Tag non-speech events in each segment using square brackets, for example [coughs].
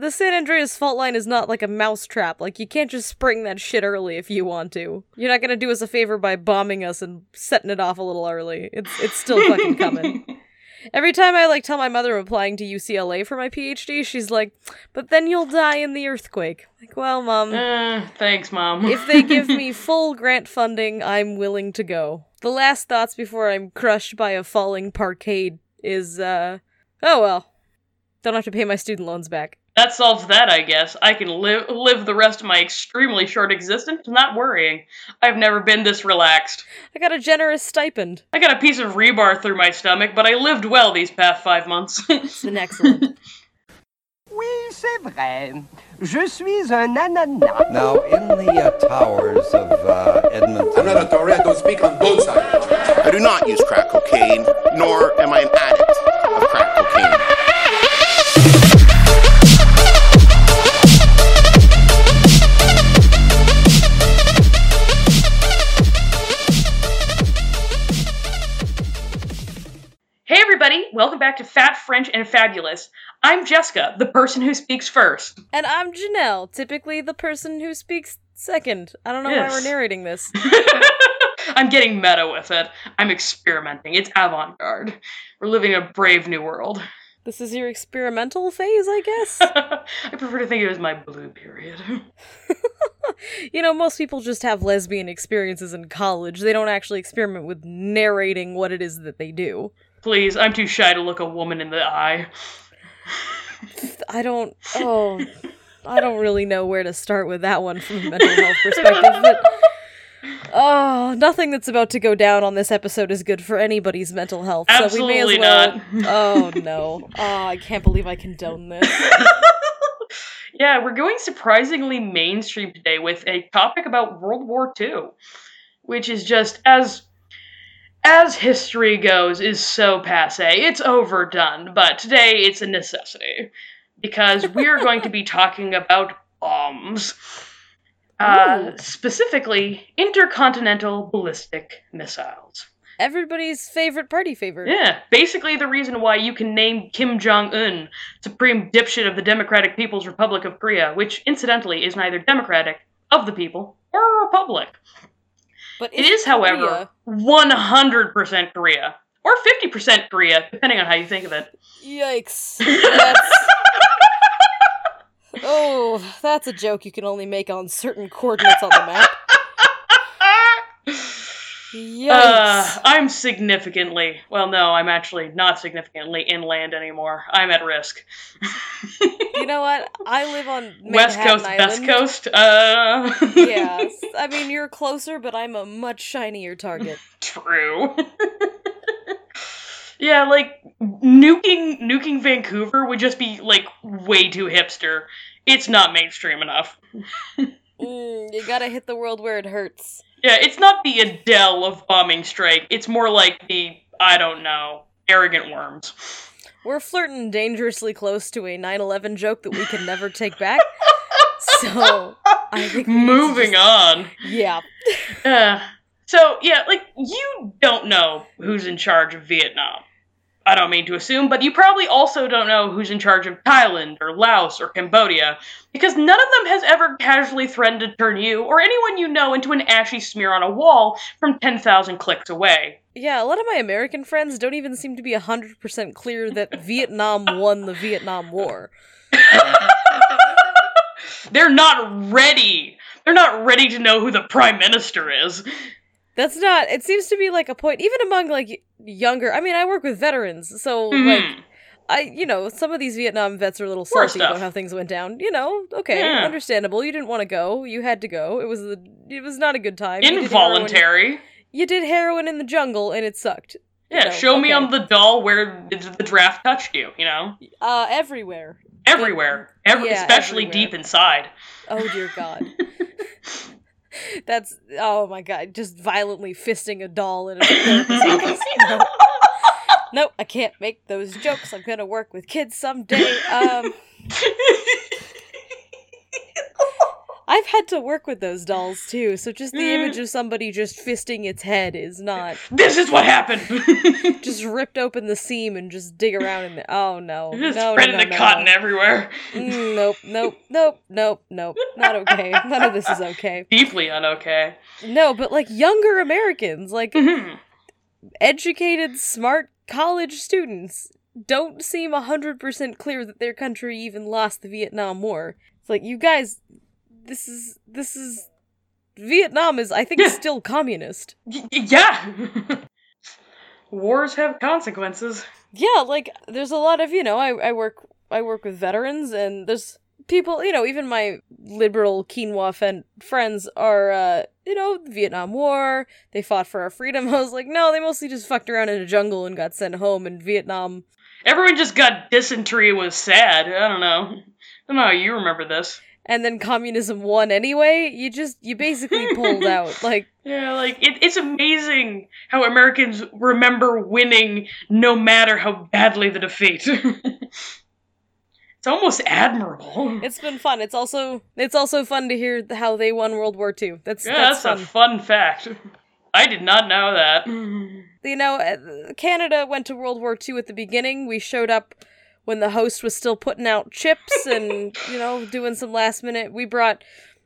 the San Andreas fault line is not like a mousetrap. Like you can't just spring that shit early if you want to. You're not gonna do us a favor by bombing us and setting it off a little early. It's it's still fucking coming. [laughs] Every time I like tell my mother I'm applying to UCLA for my PhD, she's like, "But then you'll die in the earthquake." Like, well, mom, Uh, thanks, mom. if they give me [laughs] full grant funding, I'm willing to go. The last thoughts before I'm crushed by a falling parkade is, uh, oh well, don't have to pay my student loans back. That solves that, I guess. I can live live the rest of my extremely short existence not worrying. I've never been this relaxed. I got a generous stipend. I got a piece of rebar through my stomach, but I lived well these past five months. [laughs] It's been excellent. [laughs] Oui, c'est vrai. Je suis un ananas. Now, in the uh, towers of uh, Edmonton. I'm not a Tory. I don't speak on both sides. I do not use crack cocaine, nor am I an addict everybody! Welcome back to Fat, French, and Fabulous. I'm Jessica, the person who speaks first. and I'm Janelle, typically the person who speaks second. I don't know why we're narrating this. [laughs] I'm getting meta with it. I'm experimenting. It's avant garde. We're living in a brave new world. This is your experimental phase, I guess. [laughs] I prefer to think it was my blue period. [laughs] you know, most people just have lesbian experiences in college. They don't actually experiment with narrating what it is that they do. Please, I'm too shy to look a woman in the eye. [laughs] I don't. Oh, I don't really know where to start with that one from a mental health perspective. But oh, nothing that's about to go down on this episode is good for anybody's mental health. so we may Absolutely as well. not. [laughs] oh no! Oh, I can't believe I condone this. [laughs] Yeah, we're going surprisingly mainstream today with a topic about World War II, which is just as as history goes is so passe. It's overdone, but today it's a necessity because we're going to be [laughs] talking about bombs. Uh, specifically, intercontinental ballistic missiles. Everybody's favorite party favor. Yeah, basically the reason why you can name Kim Jong Un supreme dipshit of the Democratic People's Republic of Korea, which incidentally is neither democratic of the people or a republic. But It is, however, 100% Korea or 50% Korea, depending on how you think of it. Yikes! [laughs] That's. Oh, that's a joke you can only make on certain coordinates on the map. Uh, I'm significantly, well, no, I'm actually not significantly inland anymore. I'm at risk. you know what? I live on [laughs] Manhattan West Coast, Island. Best Coast. Uh, [laughs] yeah, I mean you're closer, but I'm a much shinier target. [laughs] True. yeah, like nuking nuking Vancouver would just be like way too hipster. It's not mainstream enough. Mm, you gotta hit the world where it hurts. Yeah, it's not the Adele of bombing strike. It's more like the I don't know, arrogant worms. We're flirting dangerously close to a 9/11 joke that we can never take back. [laughs] So I think we need to Moving just- on. Yeah. Uh, so yeah, like you don't know who's in charge of Vietnam. I don't mean to assume, but you probably also don't know who's in charge of Thailand or Laos or Cambodia, because none of them has ever casually threatened to turn you or anyone you know into an ashy smear on a wall from 10,000 clicks away. Yeah, a lot of my American friends don't even seem to be 100% clear that [laughs] Vietnam won the Vietnam War. [laughs] They're not ready. They're not ready to know who the prime minister is. That's not. It seems to be like a point, even among like younger. I mean, I work with veterans, so like, Mhm. I you know some of these Vietnam vets are a little salty about how things went down. You know, okay, Yeah. understandable. You didn't want to go. You had to go. It was the. It was not a good time. You did heroin- Involuntary. You did heroin in the jungle, and it sucked. You Yeah, know, show me on the doll where the the draft touched you, you know? Uh, everywhere. Everywhere. Every, Yeah, especially everywhere. deep inside. Oh dear God. [laughs] [laughs] That's oh my god, just violently fisting a doll in a therapist's. [laughs] No. Nope, I can't make those jokes. I'm gonna work with kids someday. Um, [laughs] I've had to work with those dolls too, so just the Mm. image of somebody just fisting its head is not This is what happened. [laughs] just ripped open the seam and just dig around in there. Oh no. [laughs] Just no, spreading no, the no, cotton no. everywhere. Mm, nope, nope, nope, nope, nope. Not okay. None of this is okay. [laughs] Deeply unokay. No, but like younger Americans, like Mhm. educated, smart college students don't seem 100% clear that their country even lost the Vietnam War. It's like, you guys, this is, this is, Vietnam is, I think, Yeah. still communist. Y- yeah. [laughs] Wars have consequences. Yeah, like, there's a lot of, you know, I, I work, I work with veterans and there's people, you know, even my liberal quinoa fen- friends are, uh, you know, Vietnam War, they fought for our freedom. [laughs] I was like, no, they mostly just fucked around in a jungle and got sent home in Vietnam. Everyone just got dysentery and was sad. I don't know. I don't know how you remember this. And then communism won anyway, you just you basically pulled [laughs] out. Like Yeah, like it, it's amazing how Americans remember winning no matter how badly the defeat. [laughs] it's almost admirable. it's been fun. It's also it's also fun to hear how they won World War II. That's yeah, that's, that's, fun. a fun fact. I did not know that. you know, uh, Canada went to World War II at the beginning. We showed up when the host was still putting out chips and you know doing some last minute. We brought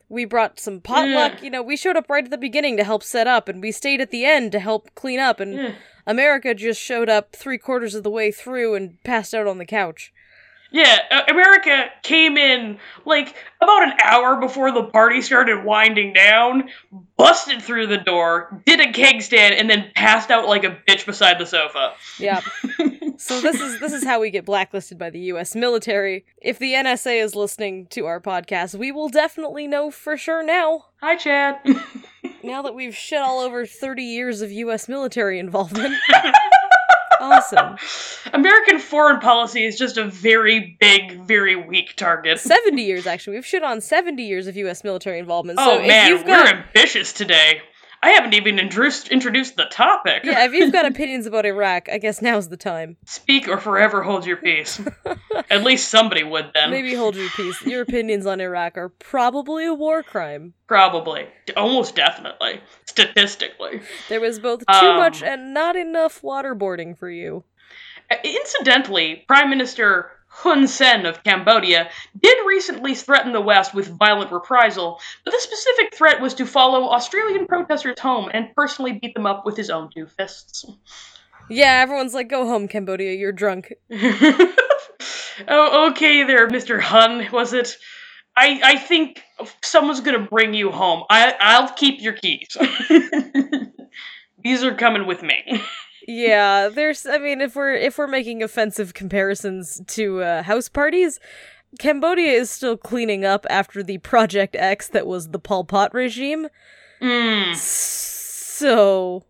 we brought some potluck. You know, we showed up right at the beginning to help set up, and we stayed at the end to help clean up. And Yeah. America just showed up three quarters of the way through and passed out on the couch. Yeah, uh, America came in like about an hour before the party started winding down, busted through the door, did a keg stand, and then passed out like a bitch beside the sofa. Yeah. [laughs] so this is this is how we get blacklisted by the US military. If the NSA is listening to our podcast, we will definitely know for sure now. Hi, Chad. [laughs] Now that we've shit all over 30 years of US military involvement. [laughs] awesome. American foreign policy is just a very big, very weak target. 70 years actually. We've shit on 70 years of US military involvement. So oh if man, you've we're got ambitious today. I haven't even introduced introduced the topic. Yeah, if you've got [laughs] opinions about Iraq, I guess now's the time. Speak or forever hold your peace. [laughs] At least somebody would then. Maybe hold your peace. Your opinions on Iraq are probably a war crime. Probably. Almost definitely. Statistically. There was both too Um, much and not enough waterboarding for you. Uh, Incidentally, Prime Minister Hun Sen of Cambodia did recently threaten the West with violent reprisal, but the specific threat was to follow Australian protesters home and personally beat them up with his own two fists. Yeah, everyone's like, go home, Cambodia, you're drunk. [laughs] oh, okay there, Mr. Hun, was it? I, I think someone's gonna bring you home. I, I'll keep your keys. [laughs] These are coming with me. [laughs] Yeah, there's I mean if we're if we're making offensive comparisons to uh, house parties, Cambodia is still cleaning up after the Project X that was the Pol Pot regime. Mm, So,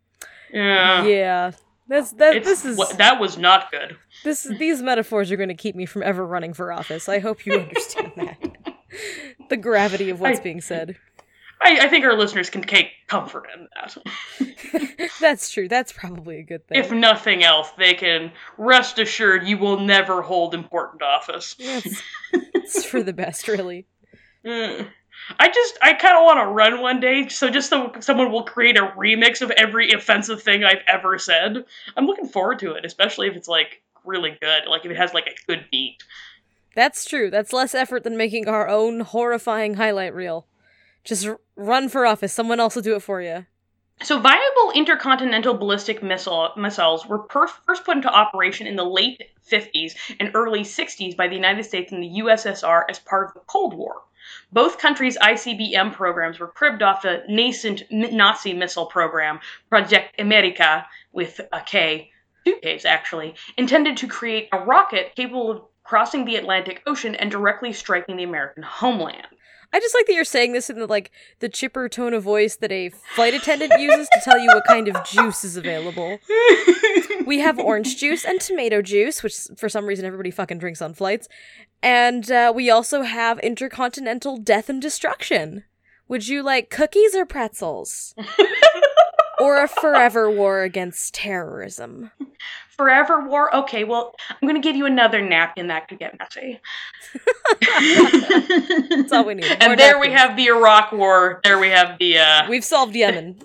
yeah. yeah. That's that It's, this is wha- that was not good. this these metaphors are going to keep me from ever running for office. I hope you understand that. [laughs] the gravity of what's I- being said. I, I think our listeners can take comfort in that. [laughs] That's true. That's probably a good thing. If nothing else, they can rest assured you will never hold important office. That's [laughs] it's for the best, really. Mm. I just, I kind of want to run one day, so just so someone will create a remix of every offensive thing I've ever said. I'm looking forward to it, especially if it's like really good, like if it has like a good beat. That's true. That's less effort than making our own horrifying highlight reel. Just run for office. Someone else will do it for you. So, viable intercontinental ballistic missile missiles were per- first put into operation in the late 50s and early 60s by the United States and the USSR as part of the Cold War. Both countries' ICBM programs were cribbed off the nascent Nazi missile program, Project Amerika, with a K, two Ks actually, intended to create a rocket capable of crossing the Atlantic Ocean and directly striking the American homeland. I just like that you're saying this in the like the chipper tone of voice that a flight attendant uses to tell you what kind of juice is available. [laughs] We have orange juice and tomato juice, which for some reason everybody fucking drinks on flights. And uh, we also have intercontinental death and destruction. Would you like cookies or pretzels? [laughs] or a forever war against terrorism? Forever War? Okay, well, I'm gonna give you another napkin that could get messy. [laughs] That's all we need. And there we have the Iraq War. There we have the uh We've solved Yemen.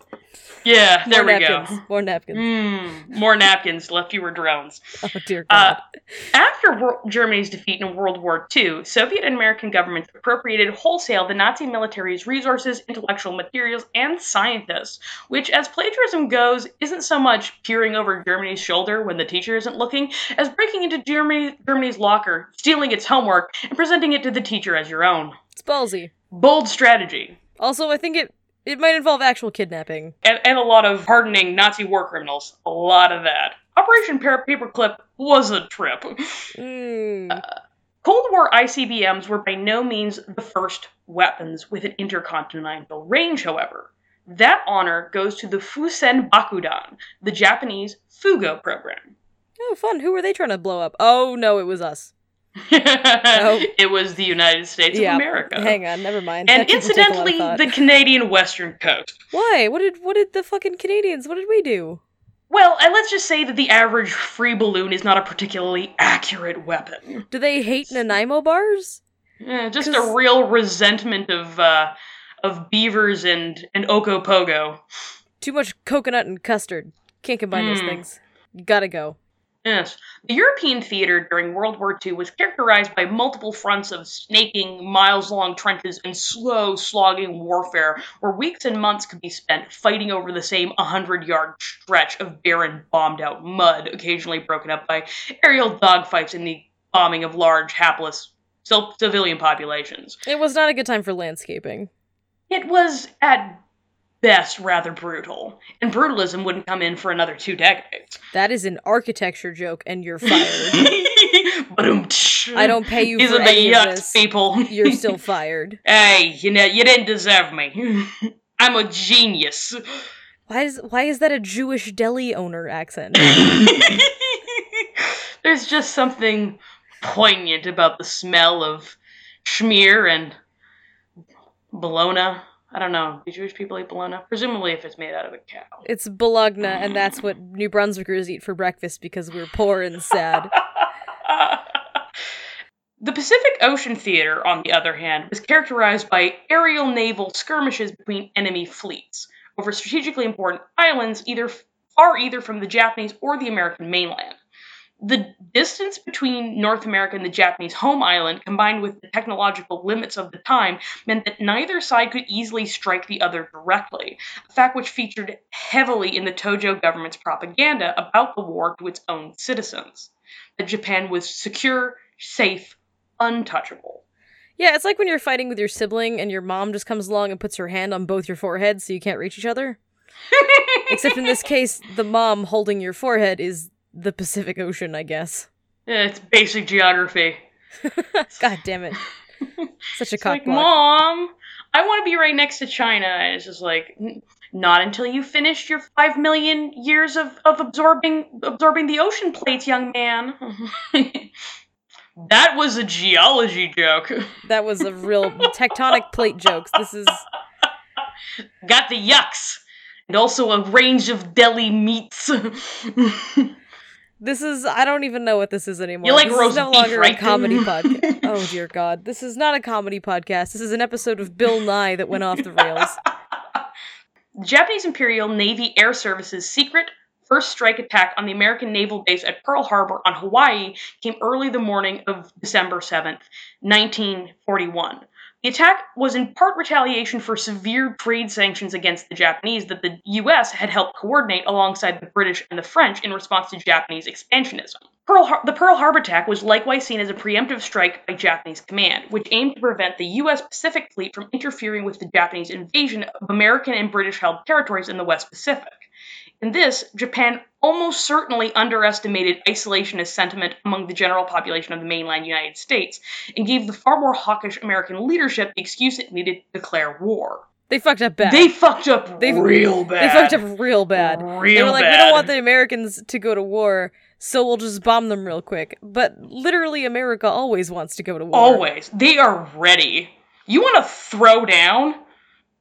Yeah, there More we napkins. go. More napkins. Mm, more napkins, left fewer drones. [laughs] Oh dear God. Uh, After Wor- Germany's defeat in World War II, Soviet and American governments appropriated wholesale the Nazi military's resources, intellectual materials, and scientists, which, as plagiarism goes, isn't so much peering over Germany's shoulder when the teacher isn't looking, as breaking into Germany, Germany's locker, stealing its homework, and presenting it to the teacher as your own. it's ballsy. Bold strategy. Also, I think it it might involve actual kidnapping. And, and a lot of hardening Nazi war criminals. A lot of that. Operation Paperclip was a trip. Mm. Cold War ICBMs were by no means the first weapons with an intercontinental range, however. That honor goes to the Fusen Bakudan, the Japanese Fugo program. Oh, fun. Who were they trying to blow up? Oh no, it was us. Oh. [laughs] It was the United States yeah. of America. Hang on, never mind. and That didn't take a lot of incidentally, the Canadian Western Coast. Why? What did what did the fucking Canadians? What did we do? Well, and let's just say that the average free balloon is not a particularly accurate weapon. Do they hate Nanaimo bars? Eh, just 'Cause- a real resentment of uh, of beavers and and Ogopogo. Too much coconut and custard. Can't combine those Mm. things. Gotta go. Yes. The European theater during World War II was characterized by multiple fronts of snaking, miles long trenches and slow, slogging warfare, where weeks and months could be spent fighting over the same 100 yard stretch of barren, bombed out mud, occasionally broken up by aerial dogfights and the bombing of large, hapless civil- civilian populations. It was not a good time for landscaping. It was, at best, rather brutal, and brutalism wouldn't come in for another two decades. That is an architecture joke, and you're fired. [laughs] I don't pay you These for are the any of yucks, this. people. You're [laughs] still fired. hey, you know, you didn't deserve me. [laughs] I'm a genius. Why is why is that a Jewish deli owner accent? There's just something poignant about the smell of schmear and bologna. I don't know. Do Jewish people eat bologna? Presumably, if it's made out of a cow. It's bologna, and that's what New Brunswickers eat for breakfast because we're poor and sad. [laughs] the Pacific Ocean Theater, on the other hand, was characterized by aerial naval skirmishes between enemy fleets over strategically important islands, either far either from the Japanese or the American mainland. The distance between North America and the Japanese home island, combined with the technological limits of the time, meant that neither side could easily strike the other directly, a fact which featured heavily in the Tojo government's propaganda about the war to its own citizens. That Japan was secure, safe, untouchable. Yeah, it's like when you're fighting with your sibling and your mom just comes along and puts her hand on both your foreheads so you can't reach each other. [laughs] Except in this case, the mom holding your forehead is the Pacific Ocean, I guess. Yeah, it's basic geography. [laughs] God damn it. [laughs] Such a It's cock like, block. Mom, I want to be right next to China. And it's just like, not until you finish your five million years of, of absorbing absorbing the ocean plates, young man. [laughs] that was a geology joke. That was a real tectonic plate joke. This is Got the yucks. And also a range of deli meats. This is I don't even know what this is anymore. You like this roast is no beef, longer right? a comedy [laughs] podcast. Oh dear god. This is not a comedy podcast. This is an episode of Bill Nye that went off the rails. The [laughs] Japanese Imperial Navy Air Service's secret first strike attack on the American naval base at Pearl Harbor on Hawaii came early the morning of December 7th, 1941. The attack was in part retaliation for severe trade sanctions against the Japanese that the US had helped coordinate alongside the British and the French in response to Japanese expansionism. Pearl Har- the Pearl Harbor attack was likewise seen as a preemptive strike by Japanese command, which aimed to prevent the U.S. Pacific Fleet from interfering with the Japanese invasion of American and British held territories in the West Pacific. In this, Japan almost certainly underestimated isolationist sentiment among the general population of the mainland United States and gave the far more hawkish American leadership the excuse it needed to declare war. They fucked up bad. They fucked up They- real bad. They fucked up real bad. Real they were like, we don't want the Americans to go to war, so we'll just bomb them real quick. But literally, America always wants to go to war. Always. They are ready. You want to throw down?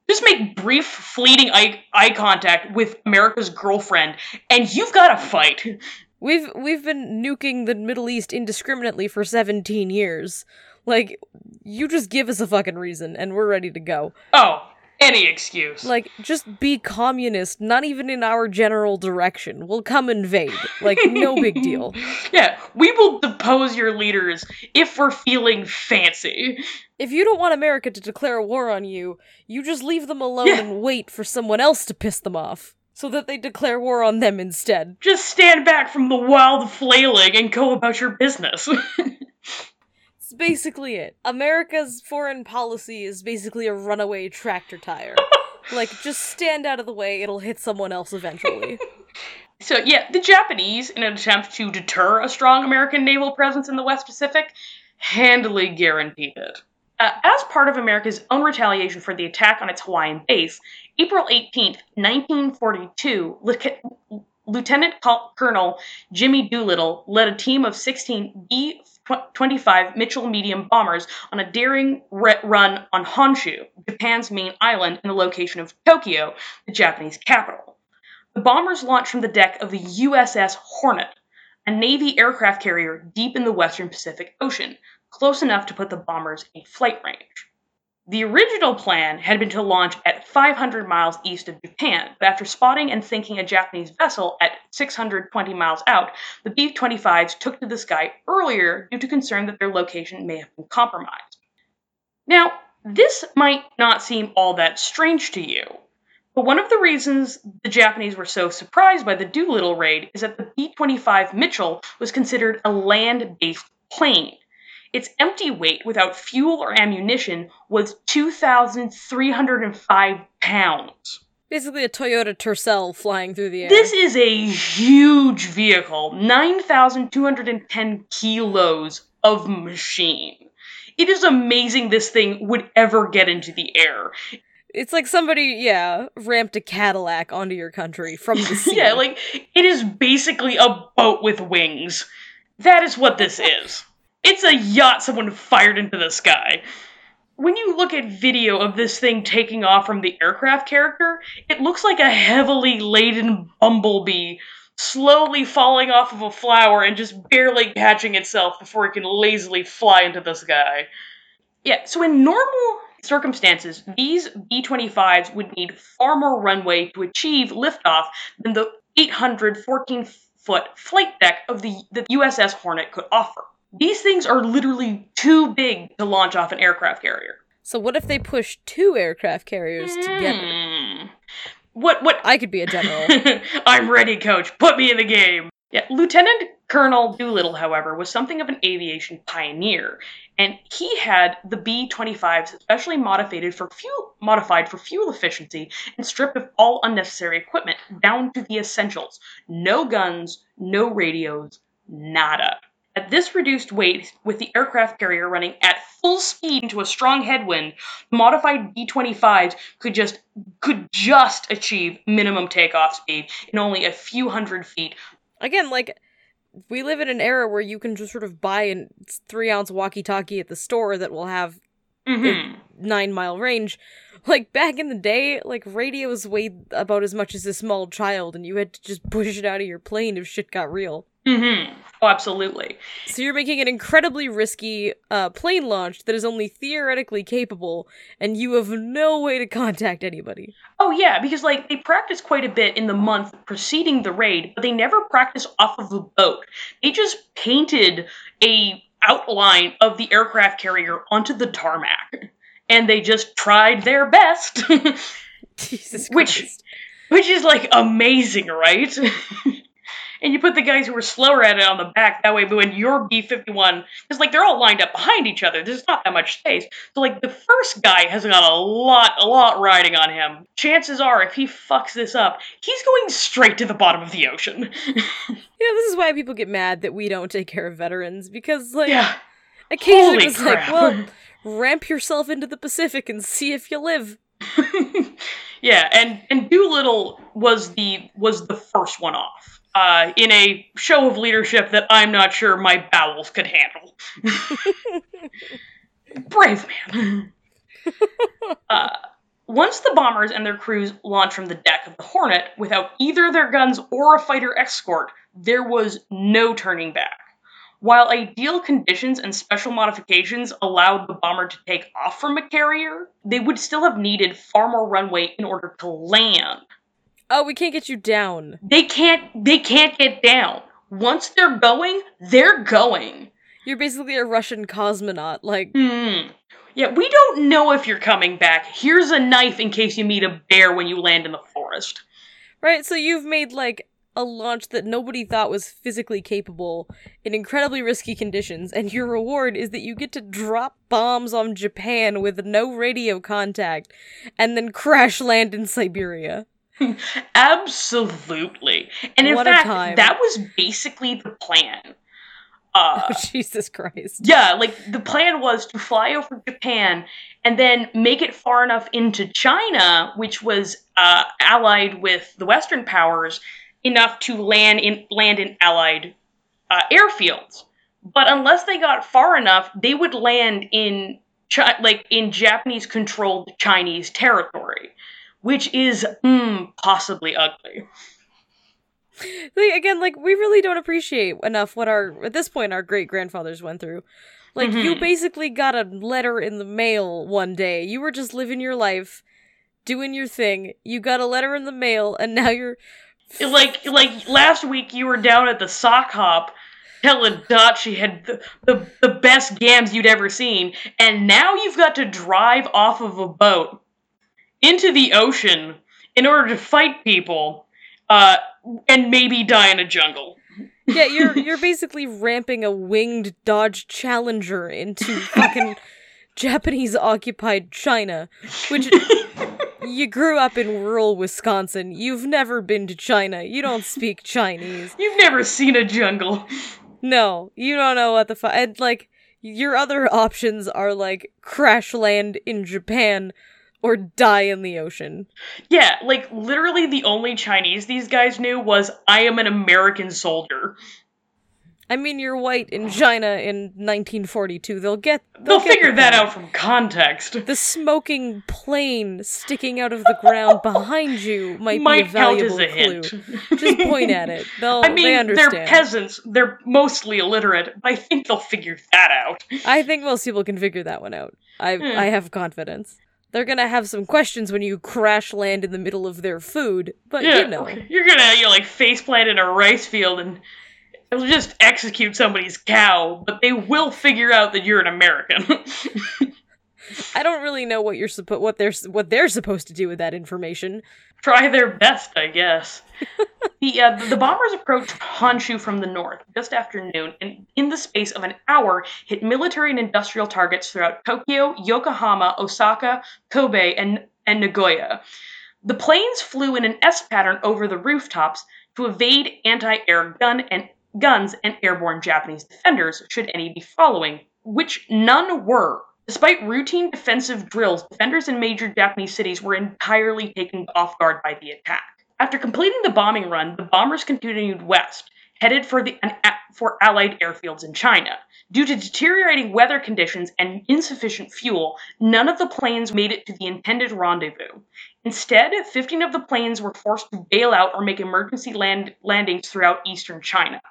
Just make brief, fleeting eye, eye contact with America's girlfriend, and you've got to fight. We've we've been nuking the Middle East indiscriminately for 17 years. Like, you just give us a fucking reason and we're ready to go. Oh, any excuse. Like, just be communist, not even in our general direction. We'll come invade. Like, no big [laughs] deal. yeah, we will depose your leaders if we're feeling fancy. If you don't want America to declare war on you, you just leave them alone Yeah. and wait for someone else to piss them off. So that they declare war on them instead. Just stand back from the wild flailing and go about your business. [laughs] It's basically it. America's foreign policy is basically a runaway tractor tire. [laughs] like, just stand out of the way, it'll hit someone else eventually. [laughs] So, yeah, the Japanese, in an attempt to deter a strong American naval presence in the West Pacific, handily guaranteed it. Uh, as part of America's own retaliation for the attack on its Hawaiian base, April 18th, 1942, Lieutenant- Lieutenant Col- Colonel Jimmy Doolittle led a team of 16 B 25 Mitchell medium bombers on a daring run on Honshu, Japan's main island in the location of Tokyo, the Japanese capital. The bombers launched from the deck of the USS Hornet, a Navy aircraft carrier deep in the western Pacific Ocean, close enough to put the bombers in flight range. The original plan had been to launch at 500 miles east of Japan, but after spotting and sinking a Japanese vessel at 620 miles out, the B 25s took to the sky earlier due to concern that their location may have been compromised. Now, this might not seem all that strange to you, but one of the reasons the Japanese were so surprised by the Doolittle raid is that the B 25 Mitchell was considered a land based plane. Its empty weight without fuel or ammunition was 2,305 pounds. Basically, a Toyota Tercel flying through the air. This is a huge vehicle, 9,210 kilos of machine. It is amazing this thing would ever get into the air. It's like somebody, yeah, ramped a Cadillac onto your country from the [laughs] sea. Yeah, like, it is basically a boat with wings. That is what this is. It's a yacht someone fired into the sky. When you look at video of this thing taking off from the aircraft character, it looks like a heavily laden bumblebee slowly falling off of a flower and just barely catching itself before it can lazily fly into the sky. Yeah, so in normal circumstances, these B 25s would need far more runway to achieve liftoff than the 814 foot flight deck of the, the USS Hornet could offer. These things are literally too big to launch off an aircraft carrier. So what if they push two aircraft carriers together? Hmm. What what I could be a general. [laughs] I'm ready, coach. Put me in the game. Yeah, Lieutenant Colonel Doolittle, however, was something of an aviation pioneer, and he had the B-25s specially modified for fuel modified for fuel efficiency and stripped of all unnecessary equipment down to the essentials. No guns, no radios, nada. At this reduced weight, with the aircraft carrier running at full speed into a strong headwind, modified B-25s could just could just achieve minimum takeoff speed in only a few hundred feet. Again, like we live in an era where you can just sort of buy a three ounce walkie talkie at the store that will have Mhm. nine mile range. Like back in the day, like radios weighed about as much as a small child, and you had to just push it out of your plane if shit got real. Mhm. Oh, absolutely. So you're making an incredibly risky uh, plane launch that is only theoretically capable, and you have no way to contact anybody. Oh yeah, because like they practice quite a bit in the month preceding the raid, but they never practice off of a boat. They just painted a outline of the aircraft carrier onto the tarmac. And they just tried their best. [laughs] Jesus Which- Which is like amazing, right? [laughs] and you put the guys who were slower at it on the back. That way, when your B 51, because like they're all lined up behind each other, there's not that much space. So, like, the first guy has got a lot, a lot riding on him. Chances are, if he fucks this up, he's going straight to the bottom of the ocean. [laughs] You know, this is why people get mad that we don't take care of veterans because, like, yeah. occasionally Holy it's like, well, [laughs] ramp yourself into the Pacific and see if you live. [laughs] yeah, and and Doolittle was the was the first one off. Uh, in a show of leadership that I'm not sure my bowels could handle. [laughs] Brave man. [laughs] uh, once the bombers and their crews launched from the deck of the Hornet without either their guns or a fighter escort, there was no turning back. While ideal conditions and special modifications allowed the bomber to take off from a carrier, they would still have needed far more runway in order to land. Oh, we can't get you down. They can't they can't get down. Once they're going, they're going. You're basically a Russian cosmonaut. Like, Hmm. Yeah, we don't know if you're coming back. Here's a knife in case you meet a bear when you land in the forest. right? So you've made like a launch that nobody thought was physically capable in incredibly risky conditions, and your reward is that you get to drop bombs on Japan with no radio contact and then crash land in Siberia. [laughs] Absolutely. And in What fact, that was basically the plan. Uh, [laughs] Oh, Jesus Christ. yeah, like the plan was to fly over Japan and then make it far enough into China, which was uh, allied with the Western powers, enough to land in land in allied uh, airfields. But unless they got far enough, they would land in Chi- like in Japanese controlled Chinese territory, which is mm, possibly ugly. Like, again, like we really don't appreciate enough what our at this point our great grandfathers went through. Like you Mhm. basically got a letter in the mail one day. You were just living your life, doing your thing. You got a letter in the mail, and now you're like like last week you were down at the sock hop telling Dot she had the, the, the best gams you'd ever seen, and now you've got to drive off of a boat into the ocean in order to fight people, uh, and maybe die in a jungle. yeah you're [laughs] you're basically ramping a winged Dodge Challenger into fucking [laughs] Japanese occupied China, which. [laughs] You grew up in rural Wisconsin. You've never been to China. You don't speak Chinese. You've never seen a jungle. No, you don't know what the fuck. And like, your other options are like crash land in Japan or die in the ocean. Yeah, like literally the only Chinese these guys knew was I am an American soldier. I mean, you're white in China in 1942. They'll get. They'll get figure that out from context. The smoking plane sticking out of the ground behind you might, Might be a count valuable a clue. hint. Just point at it. [laughs] They'll. I mean, they they're peasants. They're mostly illiterate, I think they'll figure that out. I think most people can figure that one out. I Hmm. I have confidence. They're gonna have some questions when you crash land in the middle of their food, but Yeah, you know. you're gonna you know, like face plant in a rice field and it'll just execute somebody's cow, but they will figure out that you're an American. [laughs] I don't really know what you're supposed what they're what they're supposed to do with that information. Try their best, I guess. [laughs] the uh, the bombers approached Honshu from the north just after noon, and in the space of an hour, hit military and industrial targets throughout Tokyo, Yokohama, Osaka, Kobe, and and Nagoya. The planes flew in an S pattern over the rooftops to evade anti-air gun and guns and airborne Japanese defenders, should any be following, which none were. Despite routine defensive drills, defenders in major Japanese cities were entirely taken off guard by the attack. After completing the bombing run, the bombers continued west, headed for the for Allied airfields in China. Due to deteriorating weather conditions and insufficient fuel, none of the planes made it to the intended rendezvous. Instead, 15 of the planes were forced to bail out or make emergency land- landings throughout eastern China.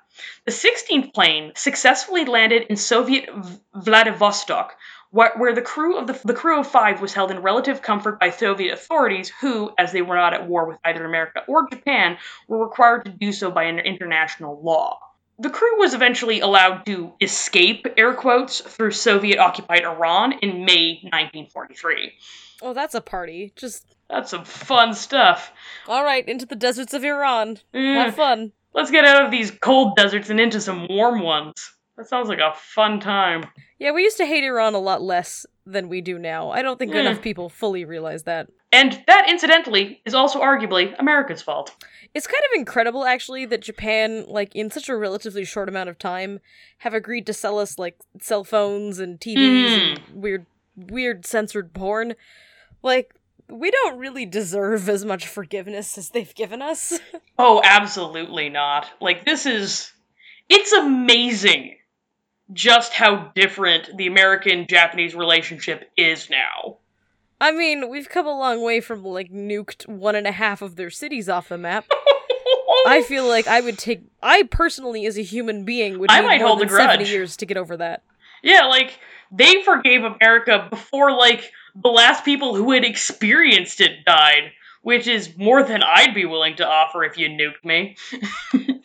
The 16th plane successfully landed in Soviet V- Vladivostok, where, the crew of the, the crew of five was held in relative comfort by Soviet authorities, who, as they were not at war with either America or Japan, were required to do so by an international law. The crew was eventually allowed to escape, air quotes, through Soviet occupied Iran in May 1943. Oh, that's a party. Just That's some fun stuff. all right into the deserts of Iran. Mm, Have fun. let's get out of these cold deserts and into some warm ones. That sounds like a fun time. Yeah, we used to hate Iran a lot less than we do now. I don't think Yeah. enough people fully realize that. And that, incidentally, is also arguably America's fault. It's kind of incredible, actually, that Japan, like, in such a relatively short amount of time, have agreed to sell us, like, cell phones and TVs and hmm. weird, weird censored porn. Like, we don't really deserve as much forgiveness as they've given us. [laughs] Oh, absolutely not. Like, this is. It's amazing just how different the American Japanese relationship is now. I mean, we've come a long way from, like, nuked one and a half of their cities off the map. [laughs] I feel like I would take. I personally, as a human being, would I need might more hold than a grudge. seventy years to get over that. Yeah, like they forgave America before like the last people who had experienced it died, which is more than I'd be willing to offer if you nuked me.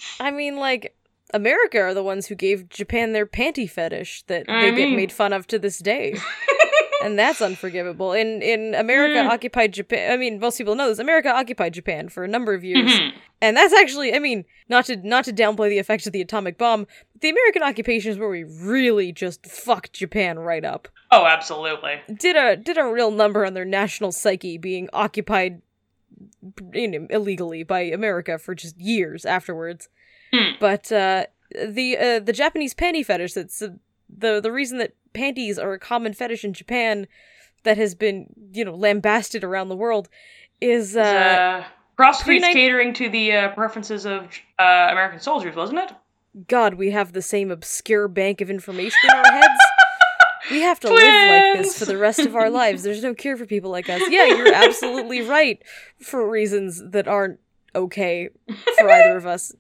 [laughs] I mean, like America are the ones who gave Japan their panty fetish that I they get mean- made fun of to this day. [laughs] and that's unforgivable. In in America Mm. occupied Japan. I mean, most people know this. America occupied Japan for a number of years, Mhm. and that's actually. I mean, not to not to downplay the effects of the atomic bomb, but the American occupation is where we really just fucked Japan right up. oh, absolutely. Did a did a real number on their national psyche being occupied you know, illegally by America for just years afterwards. Hmm. But uh, the uh, the Japanese panty fetish that's uh, the the reason that panties are a common fetish in Japan that has been you know lambasted around the world is uh, Uh, prostitutes pre-nin- catering to the uh, preferences of uh, American soldiers, wasn't it? God, we have the same obscure bank of information in our heads. We have to live like this for the rest of our lives. There's no cure for people like us. Yeah, you're absolutely right for reasons that aren't okay for either of us.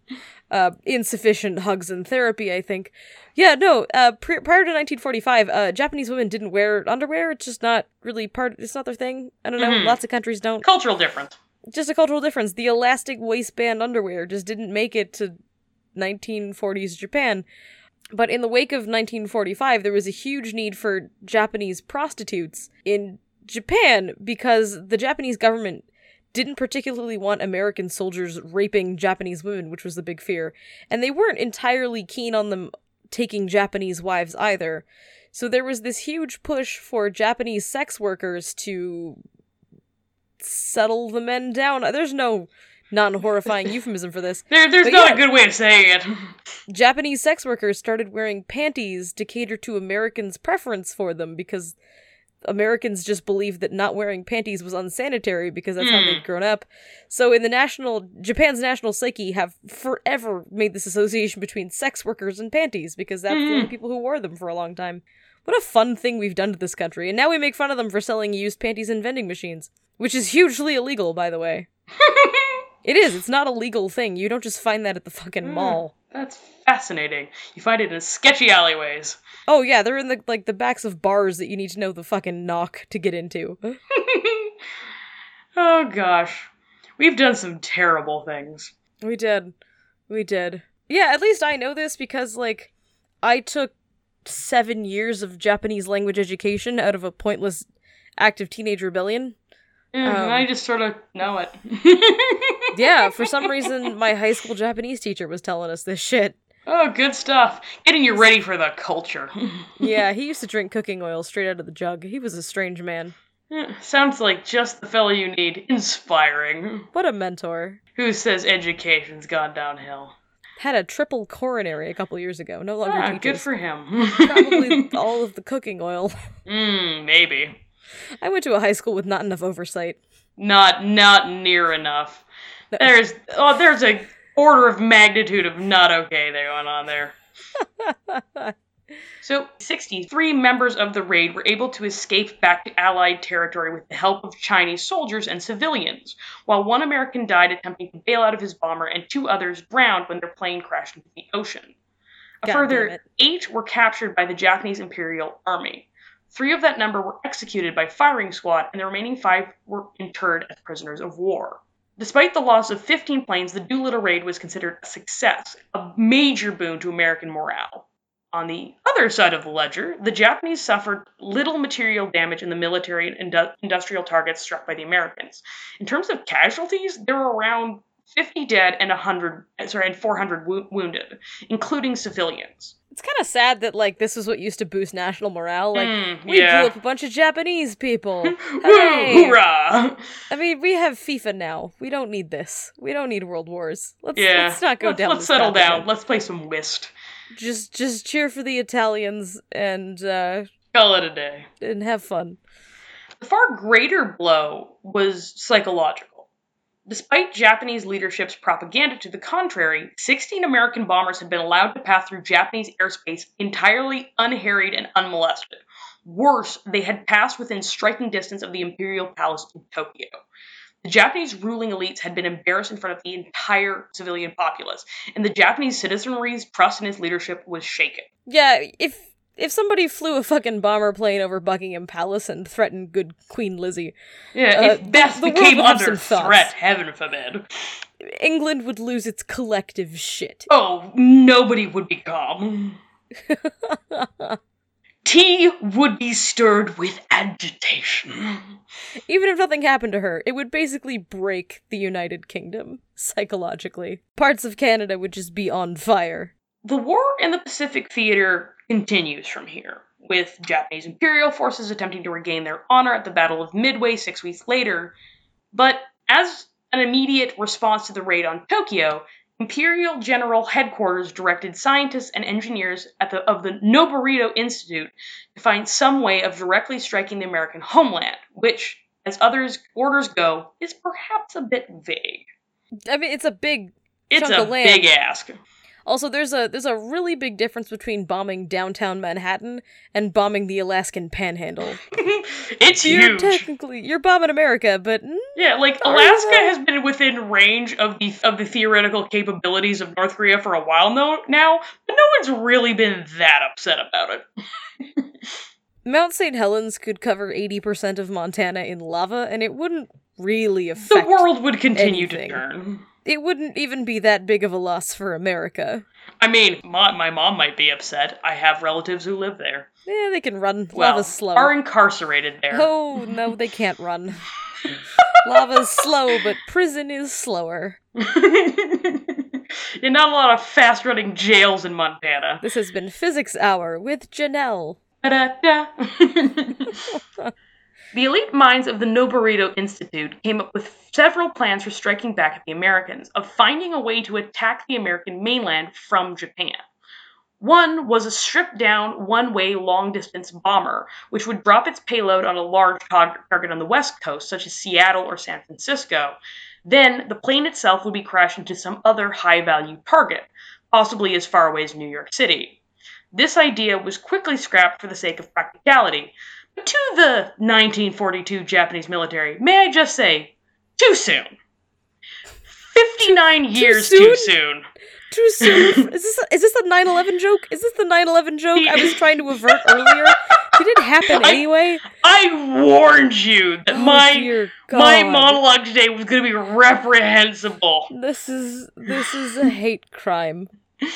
Uh, insufficient hugs and therapy, I think. Yeah, no. Uh, pre- prior to 1945, uh, Japanese women didn't wear underwear. It's just not really part. It's not their thing. I don't know. Mhm. Lots of countries don't. Cultural difference. Just a cultural difference. The elastic waistband underwear just didn't make it to 1940s Japan. But in the wake of 1945, there was a huge need for Japanese prostitutes in Japan because the Japanese government didn't particularly want American soldiers raping Japanese women, which was the big fear. And they weren't entirely keen on them taking Japanese wives either. So there was this huge push for Japanese sex workers to settle the men down. There's no non horrifying [laughs] euphemism for this. There, there's But not yeah. a good way of saying it. [laughs] Japanese sex workers started wearing panties to cater to Americans' preference for them because Americans just believed that not wearing panties was unsanitary because that's how Hmm. they'd grown up. So in the national Japan's national psyche have forever made this association between sex workers and panties because that's the only Mhm. people who wore them for a long time. What a fun thing we've done to this country. And now we make fun of them for selling used panties in vending machines, which is hugely illegal by the way. [laughs] It is. It's not a legal thing. You don't just find that at the fucking Hmm. mall. That's fascinating. You find it in sketchy alleyways. Oh yeah, they're in the like the backs of bars that you need to know the fucking knock to get into. [laughs] oh gosh. We've done some terrible things. We did. We did. Yeah, at least I know this because like I took 7 years of Japanese language education out of a pointless act of teenage rebellion. Yeah, Um, I just sort of know it. [laughs] Yeah, for some reason [laughs] my high school Japanese teacher was telling us this shit. Oh, good stuff. Getting you ready for the culture. [laughs] Yeah, he used to drink cooking oil straight out of the jug. He was a strange man. Sounds like just the fellow you need. Inspiring. What a mentor. Who says education's gone downhill? Had a triple coronary a couple years ago. No longer Ah, teaches. good for him. Probably all of the cooking oil. Mmm, maybe. I went to a high school with not enough oversight. Not not near enough. There's oh there's a order of magnitude of not okay there going on there. [laughs] So, 63 members of the raid were able to escape back to Allied territory with the help of Chinese soldiers and civilians, while one American died attempting to bail out of his bomber and two others drowned when their plane crashed into the ocean. A God further eight were captured by the Japanese Imperial Army. Three of that number were executed by firing squad, and the remaining five were interred as prisoners of war. Despite the loss of 15 planes, the Doolittle raid was considered a success, a major boon to American morale. On the other side of the ledger, the Japanese suffered little material damage in the military and indu- industrial targets struck by the Americans. In terms of casualties, there were around 50 dead and 100 sorry, and 400 wo- wounded, including civilians. It's kind of sad that like this is what used to boost national morale. Like Mm, we yeah. blew up a bunch of Japanese people. [laughs] Woo, hoorah! I mean, we have FIFA now. We don't need this. We don't need world wars. Let's Yeah. let's not go let's, down. Let's settle down. again. Let's play some whist. Just just cheer for the Italians and uh Call it a day. and have fun. The far greater blow was psychological. Despite Japanese leadership's propaganda to the contrary, 16 American bombers had been allowed to pass through Japanese airspace entirely unharried and unmolested. Worse, they had passed within striking distance of the Imperial Palace in Tokyo. the Japanese ruling elites had been embarrassed in front of the entire civilian populace, and the Japanese citizenry's trust in his leadership was shaken. Yeah, if if somebody flew a fucking bomber plane over Buckingham Palace and threatened good Queen Lizzie, Yeah, Uh, if Beth the- the became under threat, heaven forbid. England would lose its collective shit. [laughs] Oh, nobody would be calm. Tea would be stirred with agitation. Even if nothing happened to her, it would basically break the United Kingdom psychologically. Parts of Canada would just be on fire. The war in the Pacific theater continues from here, with Japanese imperial forces attempting to regain their honor at the Battle of Midway six weeks later. But as an immediate response to the raid on Tokyo, Imperial General Headquarters directed scientists and engineers at the, of the Noborito Institute to find some way of directly striking the American homeland, which, as others orders go, is perhaps a bit vague. I mean, it's a big. It's a land. big ask. Also, there's a there's a really big difference between bombing downtown Manhattan and bombing the Alaskan Panhandle. [laughs] it's You're huge. technically you're bombing America, but Yeah, like Alaska has been within range of the of the theoretical capabilities of North Korea for a while no, now, but no one's really been that upset about it. Mount St. Helens could cover 80% of Montana in lava, and it wouldn't really affect. The world would continue anything. to turn. It wouldn't even be that big of a loss for America. I mean, my, my mom might be upset. I have relatives who live there. Yeah, they can run. Well, Lava's slow. are incarcerated there. Oh no, they can't run. [laughs] Lava's slow, but prison is slower. [laughs] You're not a lot of fast running jails in Montana. This has been Physics Hour with Janelle. Da-da-da. [laughs] the elite minds of the Noborito Institute came up with several plans for striking back at the Americans, of finding a way to attack the American mainland from Japan. One was a stripped down, one way, long distance bomber, which would drop its payload on a large target on the west coast, such as Seattle or San Francisco. Then the plane itself would be crashed into some other high value target, possibly as far away as New York City. This idea was quickly scrapped for the sake of practicality. To the 1942 Japanese military, may I just say, too soon. 59 years soon? too soon. Too [laughs] soon. is this a, is this a 9/11 joke? Is this the 9/11 joke I was [laughs] trying to avert earlier? Did it happen anyway? I warned you that Oh, my my monologue today was going to be reprehensible. This is this is a hate crime. [laughs]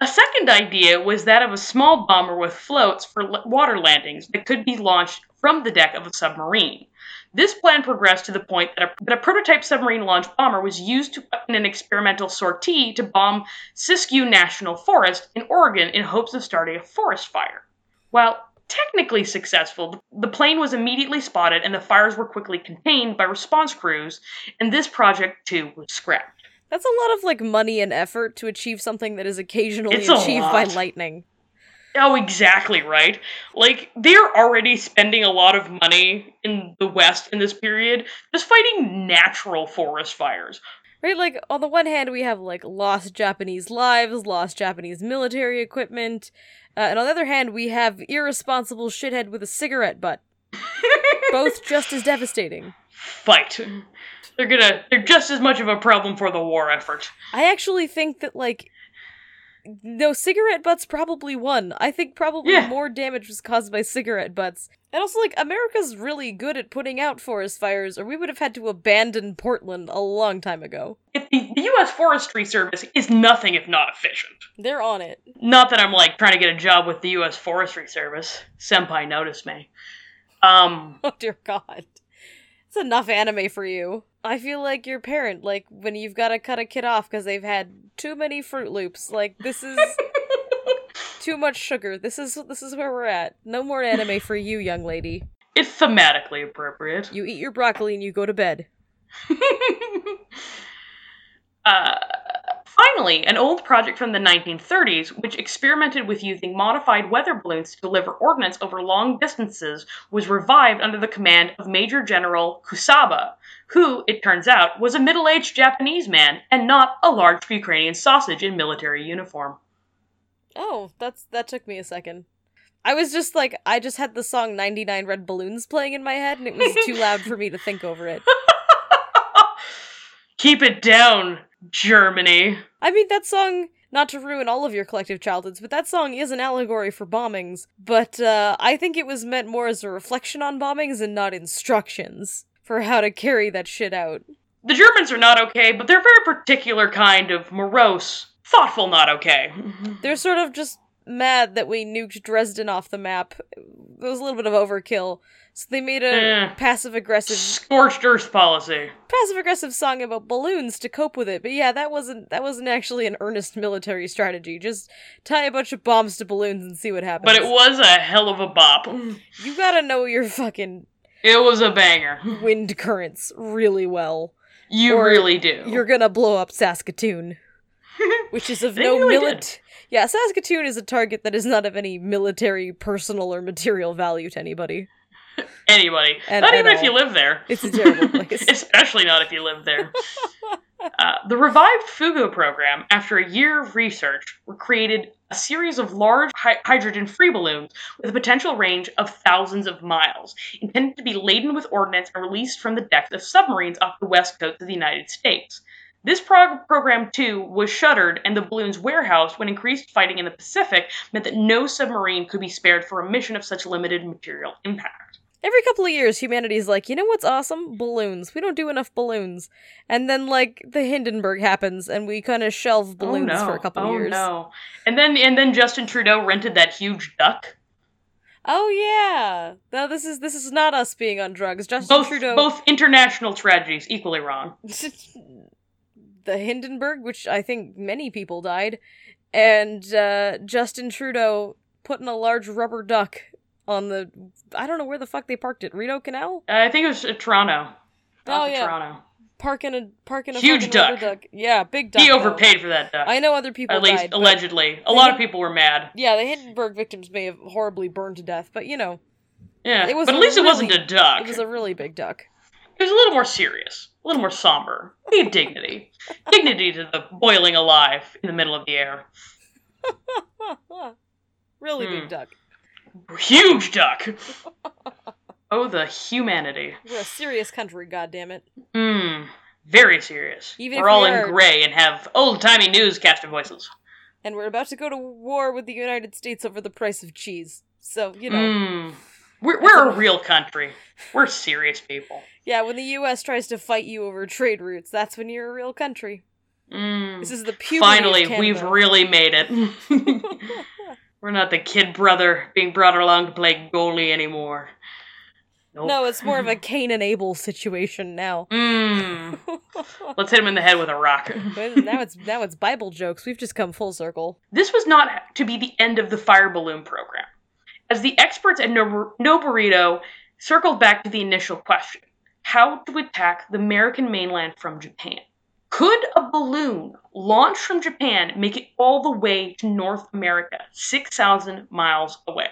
A second idea was that of a small bomber with floats for water landings that could be launched from the deck of a submarine. This plan progressed to the point that a, that a prototype submarine launched bomber was used to, in an experimental sortie to bomb Siskiyou National Forest in Oregon in hopes of starting a forest fire. While technically successful, the plane was immediately spotted and the fires were quickly contained by response crews, and this project too was scrapped. That's a lot of like money and effort to achieve something that is occasionally It's achieved by lightning. Oh, exactly right. Like, they're already spending a lot of money in the West in this period just fighting natural forest fires. Right, like on the one hand, we have like lost Japanese lives, lost Japanese military equipment, uh, and on the other hand, we have irresponsible shithead with a cigarette butt. [laughs] Both just as devastating. Fight. They're gonna, they're just as much of a problem for the war effort. I actually think that like no cigarette butts probably won. I think probably Yeah. more damage was caused by cigarette butts. And also like America's really good at putting out forest fires or we would have had to abandon Portland a long time ago. If the, the U.S. Forestry Service is nothing if not efficient. They're on it. Not that I'm like trying to get a job with the U.S. Forestry Service. Senpai noticed me. Um, [laughs] Oh dear god. It's enough anime for you. I feel like your parent, like when you've got to cut a kid off because they've had too many Fruit Loops. Like this is [laughs] too much sugar. This is this is where we're at. No more anime for you, young lady. it's thematically appropriate. You eat your broccoli and you go to bed. [laughs] uh, finally, an old project from the 1930s, which experimented with using modified weather balloons to deliver ordnance over long distances, was revived under the command of Major General Kusaba, who, it turns out, was a middle aged Japanese man and not a large Ukrainian sausage in military uniform. Oh, that's that took me a second. I was just like I just had the song 99 Red Balloons playing in my head and it was too loud for me to think over it. [laughs] Keep it down, Germany. I mean, that song, not to ruin all of your collective childhoods, but that song is an allegory for bombings. But uh, I think it was meant more as a reflection on bombings and not instructions for how to carry that shit out. The Germans are not okay, but they're a very particular kind of morose, thoughtful not okay. [laughs] They're sort of just mad that we nuked Dresden off the map. It was a little bit of overkill. So they made a Eh. passive aggressive Scorched earth policy. passive aggressive song about balloons to cope with it. But yeah, that wasn't that wasn't actually an earnest military strategy. Just tie a bunch of bombs to balloons and see what happens. But it was a hell of a bop. You gotta know your fucking It was a banger. wind currents really well. You really do. You're gonna blow up Saskatoon, [laughs] which is of no really milit. Yeah, Saskatoon is a target that is not of any military, personal, or material value to anybody. [laughs] Anybody. And- not even if you live there. It's a terrible [laughs] place. Especially not if you live there. [laughs] Uh, the revived Fugo program, after a year of research, created a series of large hy- hydrogen-free balloons with a potential range of thousands of miles, intended to be laden with ordnance and released from the decks of submarines off the west coast of the United States. This prog- program, too, was shuttered, and the balloon's warehouse, when increased fighting in the Pacific, meant that no submarine could be spared for a mission of such limited material impact. Every couple of years, humanity's like, you know what's awesome? Balloons. We don't do enough balloons. And then, like, the Hindenburg happens, and we kind of shelve balloons oh, no. for a couple oh, years. no. And then and then Justin Trudeau rented that huge duck. Oh yeah. No, this is this is not us being on drugs. Justin Both Trudeau. both international tragedies equally wrong. [laughs] the Hindenburg, which I think many people died, and uh, Justin Trudeau putting a large rubber duck on the. I don't know where the fuck they parked it. Rideau Canal. Uh, I think it was uh, Toronto. Oh, yeah. Toronto. Parking a parking a Huge duck. duck. Yeah, big duck. He though. overpaid for that duck. I know other people At least died, allegedly. A lot of people were mad. Yeah, the Hindenburg victims may have horribly burned to death, but you know, Yeah. It was but at least it wasn't a duck. it was a really big duck. It was a little more serious, a little more somber. Had dignity. [laughs] dignity to the boiling alive in the middle of the air. [laughs] really Hmm. big duck. Huge duck! [laughs] oh, the humanity. We're a serious country, goddammit. Mmm. Very serious. Even We're all we in are- gray and have old timey newscaster voices. And we're about to go to war with the United States over the price of cheese. So, you know, Mmm. We're, we're a real country. We're serious people. yeah, when the US tries to fight you over trade routes, that's when you're a real country. Mm. This is the puberty Finally, we've really made it. [laughs] [laughs] We're not the kid brother being brought along to play goalie anymore. Nope. No, it's more of a [laughs] Cain and Abel situation now. Mmm. [laughs] Let's hit him in the head with a rock. Now it's now it's Bible jokes. We've just come full circle. This was not to be the end of the fire balloon program, as the experts at No, Noborito circled back to the initial question how to attack the American mainland from Japan. Could a balloon launched from Japan make it all the way to North America, 6,000 miles away?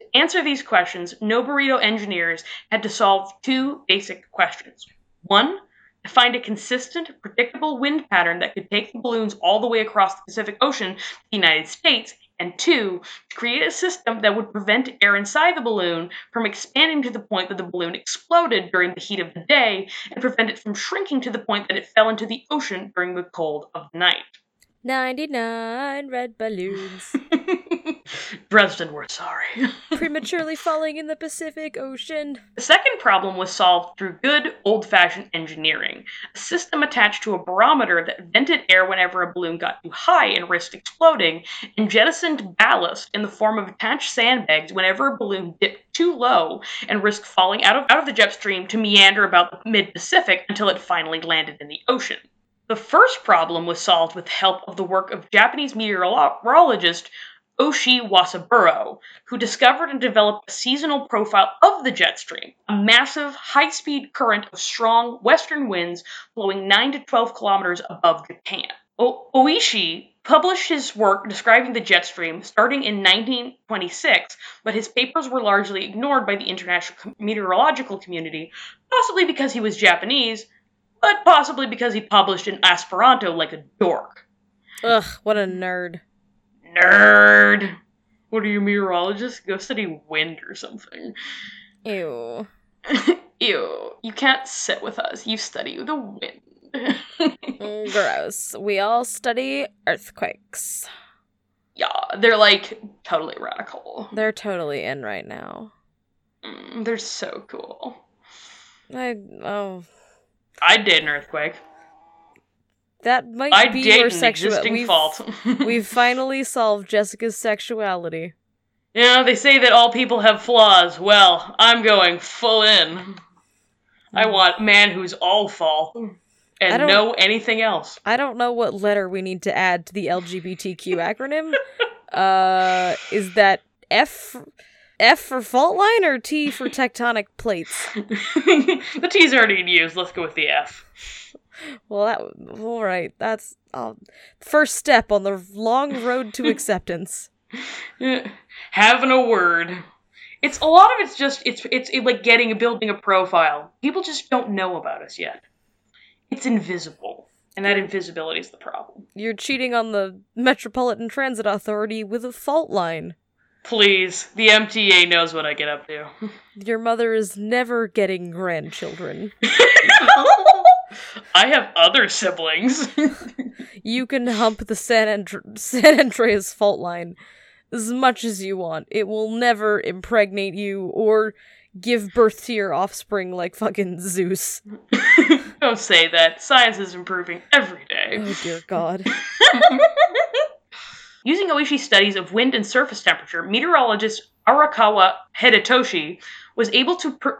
To answer these questions, Noborito engineers had to solve two basic questions. One, to find a consistent, predictable wind pattern that could take the balloons all the way across the Pacific Ocean to the United States, and two, to create a system that would prevent air inside the balloon from expanding to the point that the balloon exploded during the heat of the day, and prevent it from shrinking to the point that it fell into the ocean during the cold of the night. 99 red balloons [laughs] Dresden, we're sorry. [laughs] prematurely falling in the Pacific Ocean. The second problem was solved through good old fashioned engineering. A system attached to a barometer that vented air whenever a balloon got too high and risked exploding, and jettisoned ballast in the form of attached sandbags whenever a balloon dipped too low and risked falling out of, out of the jet stream to meander about the mid Pacific until it finally landed in the ocean. The first problem was solved with the help of the work of Japanese meteorologist Oishi Wasaburo, who discovered and developed a seasonal profile of the jet stream, a massive, high speed current of strong western winds blowing 9 to 12 kilometers above Japan. O- Oishi published his work describing the jet stream starting in 1926, but his papers were largely ignored by the international meteorological community, possibly because he was Japanese, but possibly because he published in Esperanto like a dork. Ugh, what a nerd. Nerd! What are you, meteorologist? Go study wind or something. Ew. [laughs] Ew, you can't sit with us. You study the wind. [laughs] Gross. We all study earthquakes. yeah, they're like totally radical. They're totally in right now. Mm, they're so cool. I oh I did an earthquake. That might I be date your an sexual. existing We've, fault. [laughs] we've [laughs] finally solved Jessica's sexuality. You know, they say that all people have flaws. Well, I'm going full in. I want man who's all fault Hmm. And no anything else. I don't know what letter we need to add to the LGBTQ [laughs] acronym. Uh, is that F? F for fault line or T for tectonic plates? the T's already in use. Let's go with the F. [laughs] Well, that all right. That's uh, first step on the long road to [laughs] acceptance. [laughs] Having a word. It's a lot of it's just it's it's it, like getting building a profile. People just don't know about us yet. It's invisible, and that invisibility is the problem. You're cheating on the Metropolitan Transit Authority with a fault line. Please, the MTA knows what I get up to. Your mother is never getting grandchildren. I have other siblings. [laughs] You can hump the San, Andre- San Andreas fault line as much as you want. It will never impregnate you or give birth to your offspring like fucking Zeus. [laughs] Don't say that. Science is improving every day. Oh dear god. [laughs] Using Oishi studies of wind and surface temperature, meteorologist Arakawa Hidetoshi was able to pr-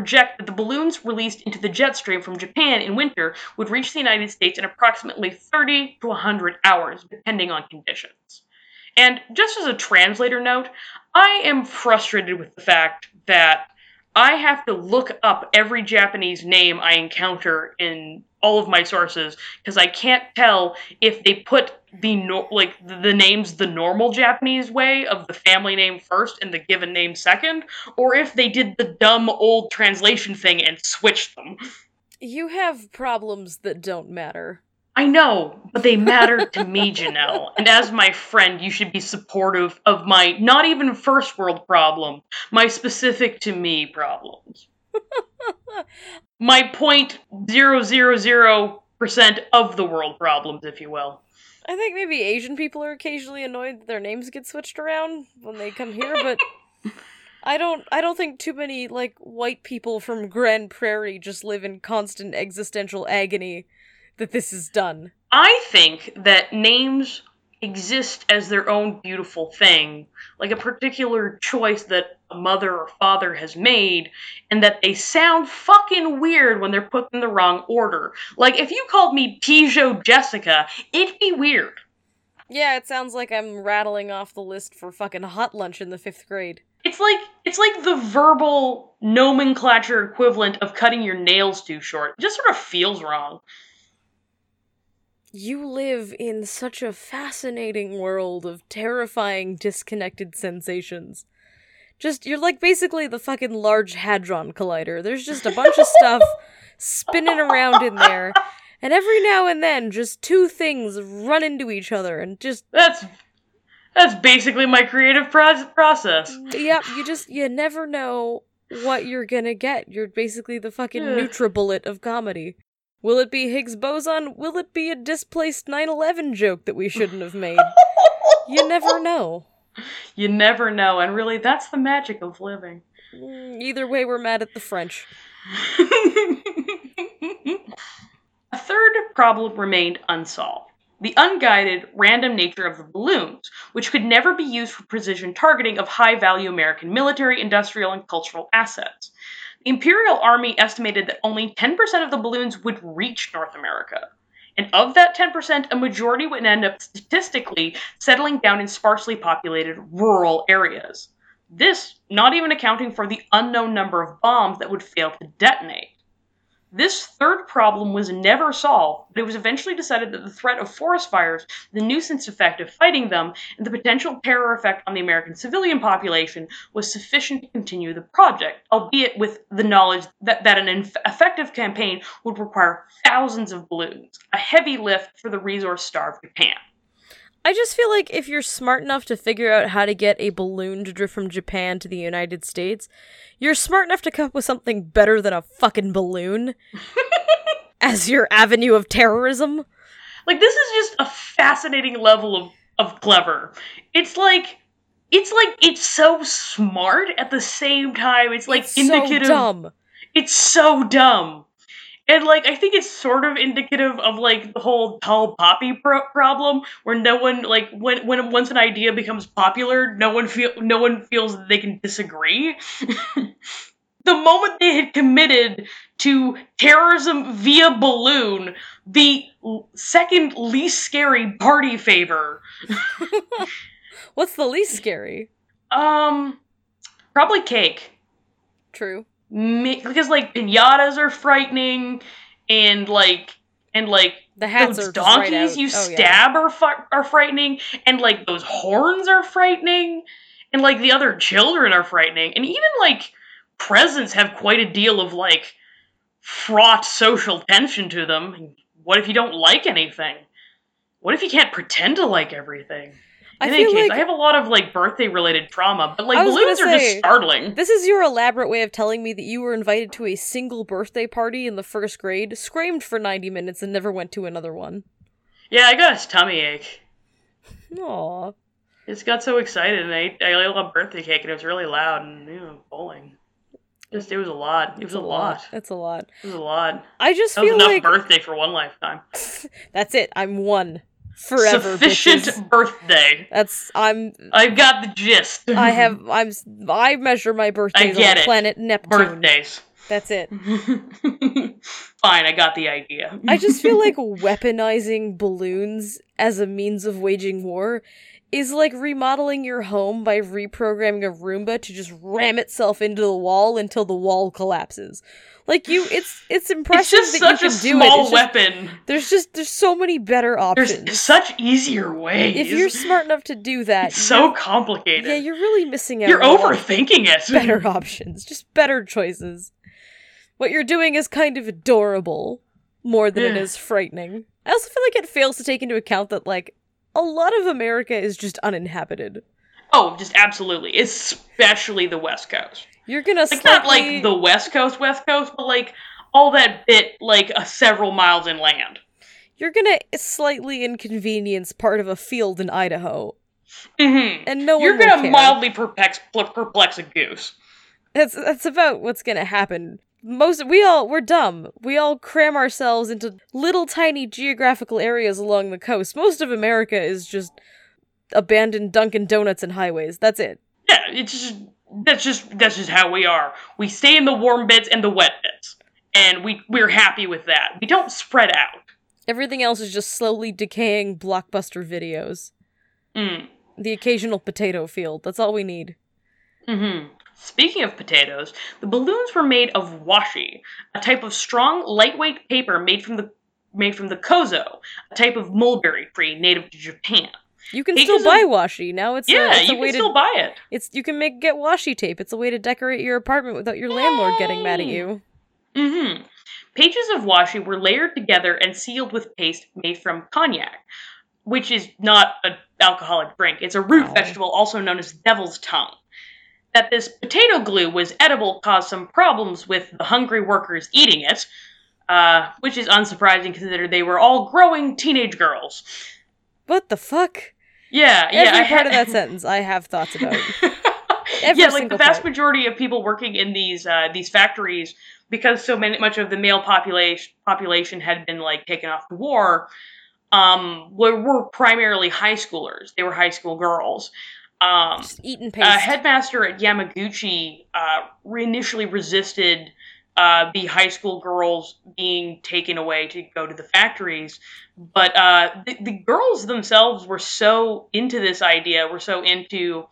project that the balloons released into the jet stream from Japan in winter would reach the United States in approximately 30 to 100 hours, depending on conditions. And just as a translator note, I am frustrated with the fact that I have to look up every Japanese name I encounter in all of my sources because I can't tell if they put the no- like the names the normal Japanese way of the family name first and the given name second, or if they did the dumb old translation thing and switched them. You have problems that don't matter. I know, but they matter to [laughs] me, Janelle. And as my friend, you should be supportive of my not even first world problem, my specific to me problems. [laughs] my point zero zero zero percent of the world problems, if you will. I think maybe Asian people are occasionally annoyed that their names get switched around when they come here, but [laughs] I don't I don't think too many like white people from Grande Prairie just live in constant existential agony that this is done. I think that names exist as their own beautiful thing, like a particular choice that a mother or father has made, and that they sound fucking weird when they're put in the wrong order. Like, if you called me Peugeot Jessica, it'd be weird. Yeah, it sounds like I'm rattling off the list for fucking hot lunch in the 5th grade. It's like it's like the verbal nomenclature equivalent of cutting your nails too short. It just sort of feels wrong. You live in such a fascinating world of terrifying disconnected sensations. Just you're like basically the fucking large hadron collider. There's just a bunch of stuff spinning around in there, and every now and then just two things run into each other and just That's that's basically my creative pro- process. yep, you just you never know what you're to get. You're basically the fucking. NutriBullet of comedy. Will it be Higgs boson? Will it be a displaced 9/11 joke that we shouldn't have made? you never know. [laughs] You never know, and really, that's the magic of living. Mm, Either way, we're mad at the French. [laughs] A third problem remained unsolved the unguided, random nature of the balloons, which could never be used for precision targeting of high value American military, industrial, and cultural assets. The Imperial Army estimated that only 10% of the balloons would reach North America. And of that 10%, a majority would end up statistically settling down in sparsely populated rural areas. This not even accounting for the unknown number of bombs that would fail to detonate. This third problem was never solved, but it was eventually decided that the threat of forest fires, the nuisance effect of fighting them, and the potential terror effect on the American civilian population was sufficient to continue the project, albeit with the knowledge that, that an inf- effective campaign would require thousands of balloons, a heavy lift for the resource starved Japan. I just feel like if you're smart enough to figure out how to get a balloon to drift from Japan to the United States, you're smart enough to come up with something better than a fucking balloon. [laughs] as your avenue of terrorism. Like this is just a fascinating level of of clever. It's like it's like it's so smart at the same time. It's like It's indicative. so dumb. It's so dumb. And like I think it's sort of indicative of like the whole tall poppy pro- problem, where no one like when when once an idea becomes popular, no one feel no one feels that they can disagree. [laughs] the moment they had committed to terrorism via balloon, the second least scary party favor, [laughs] What's the least scary? um, probably cake. True. Because like pinatas are frightening, and like and like The hats those are just right donkeys you Oh, yeah. stab are fu- are frightening, and like those horns are frightening, and like the other children are frightening, and even like presents have quite a deal of like fraught social tension to them. What if you don't like anything? What if you can't pretend to like everything? I In any case, like I have a lot of like birthday related trauma, but like I was gonna balloons are just startling. This is your elaborate way of telling me that you were invited to a single birthday party in the first grade, screamed for 90 minutes, and never went to another one. Yeah, I got a tummy ache. Aw. Just got so excited and I ate, I ate a lot of birthday cake and it was really loud and you know bowling. Just it was a lot. It was It's a lot. It's a lot. It was a lot. I just That was enough like birthday for one lifetime. [laughs] that's it. I'm one forever. Sufficient bitches. birthday. That's I'm. I've got the gist. I have. I'm. I measure my birthdays on it. planet Neptune. birthdays. That's it. [laughs] Fine, I got the idea. I just feel [laughs] like weaponizing balloons as a means of waging war is like remodeling your home by reprogramming a Roomba to just ram itself into the wall until the wall collapses. Like you, it's it's it's impressive just that you such can a do it. small It's just- weapon. there's just there's so many better options. There's such easier ways. if you're smart enough to do that, it's so complicated. yeah, you're really missing out. you're on a lot of overthinking it. [laughs] better options, just better choices. What you're doing is kind of adorable more than it Yeah. is frightening. I also feel like it fails to take into account that like a lot of America is just uninhabited. Oh, just absolutely. Especially the West Coast. You're gonna Like not like the West Coast, West Coast, but like all that bit like uh, several miles inland. you're gonna slightly inconvenience part of a field in Idaho, hmm and no You're gonna mildly perplex, perplex a goose. That's that's about what's gonna happen. Most we all we're dumb. We all cram ourselves into little tiny geographical areas along the coast. Most of America is just abandoned Dunkin' Donuts and highways. That's it. Yeah, it's just that's just that's just how we are. We stay in the warm bits and the wet bits, and we we're happy with that. We don't spread out. Everything else is just slowly decaying blockbuster videos. Mm. The occasional potato field. That's all we need. Mm-hmm. Speaking of potatoes, the balloons were made of washi, a type of strong, lightweight paper made from the made from the kozo, a type of mulberry tree native to Japan. You can still buy washi now. It's yeah, a, it's you a way can to still buy it. it's you can make get washi tape. It's a way to decorate your apartment without your landlord getting mad at Yay! you. hmm Pages of washi were layered together and sealed with paste made from konjac, which is not an alcoholic drink. It's a root Oh. vegetable also known as devil's tongue. That this potato glue was edible caused some problems with the hungry workers eating it, uh, which is unsurprising considering they were all growing teenage girls. What the fuck? Yeah, yeah. Every part of that sentence I have thoughts about. [laughs] Every yeah, like the vast part. majority of people working in these uh, these factories, because so many much of the male population population had been like taken off to war, um, were, were primarily high schoolers. They were high school girls. Um, Just paste. uh, headmaster at Yamaguchi uh, initially resisted uh, the high school girls being taken away to go to the factories, but uh, the, the girls themselves were so into this idea, were so into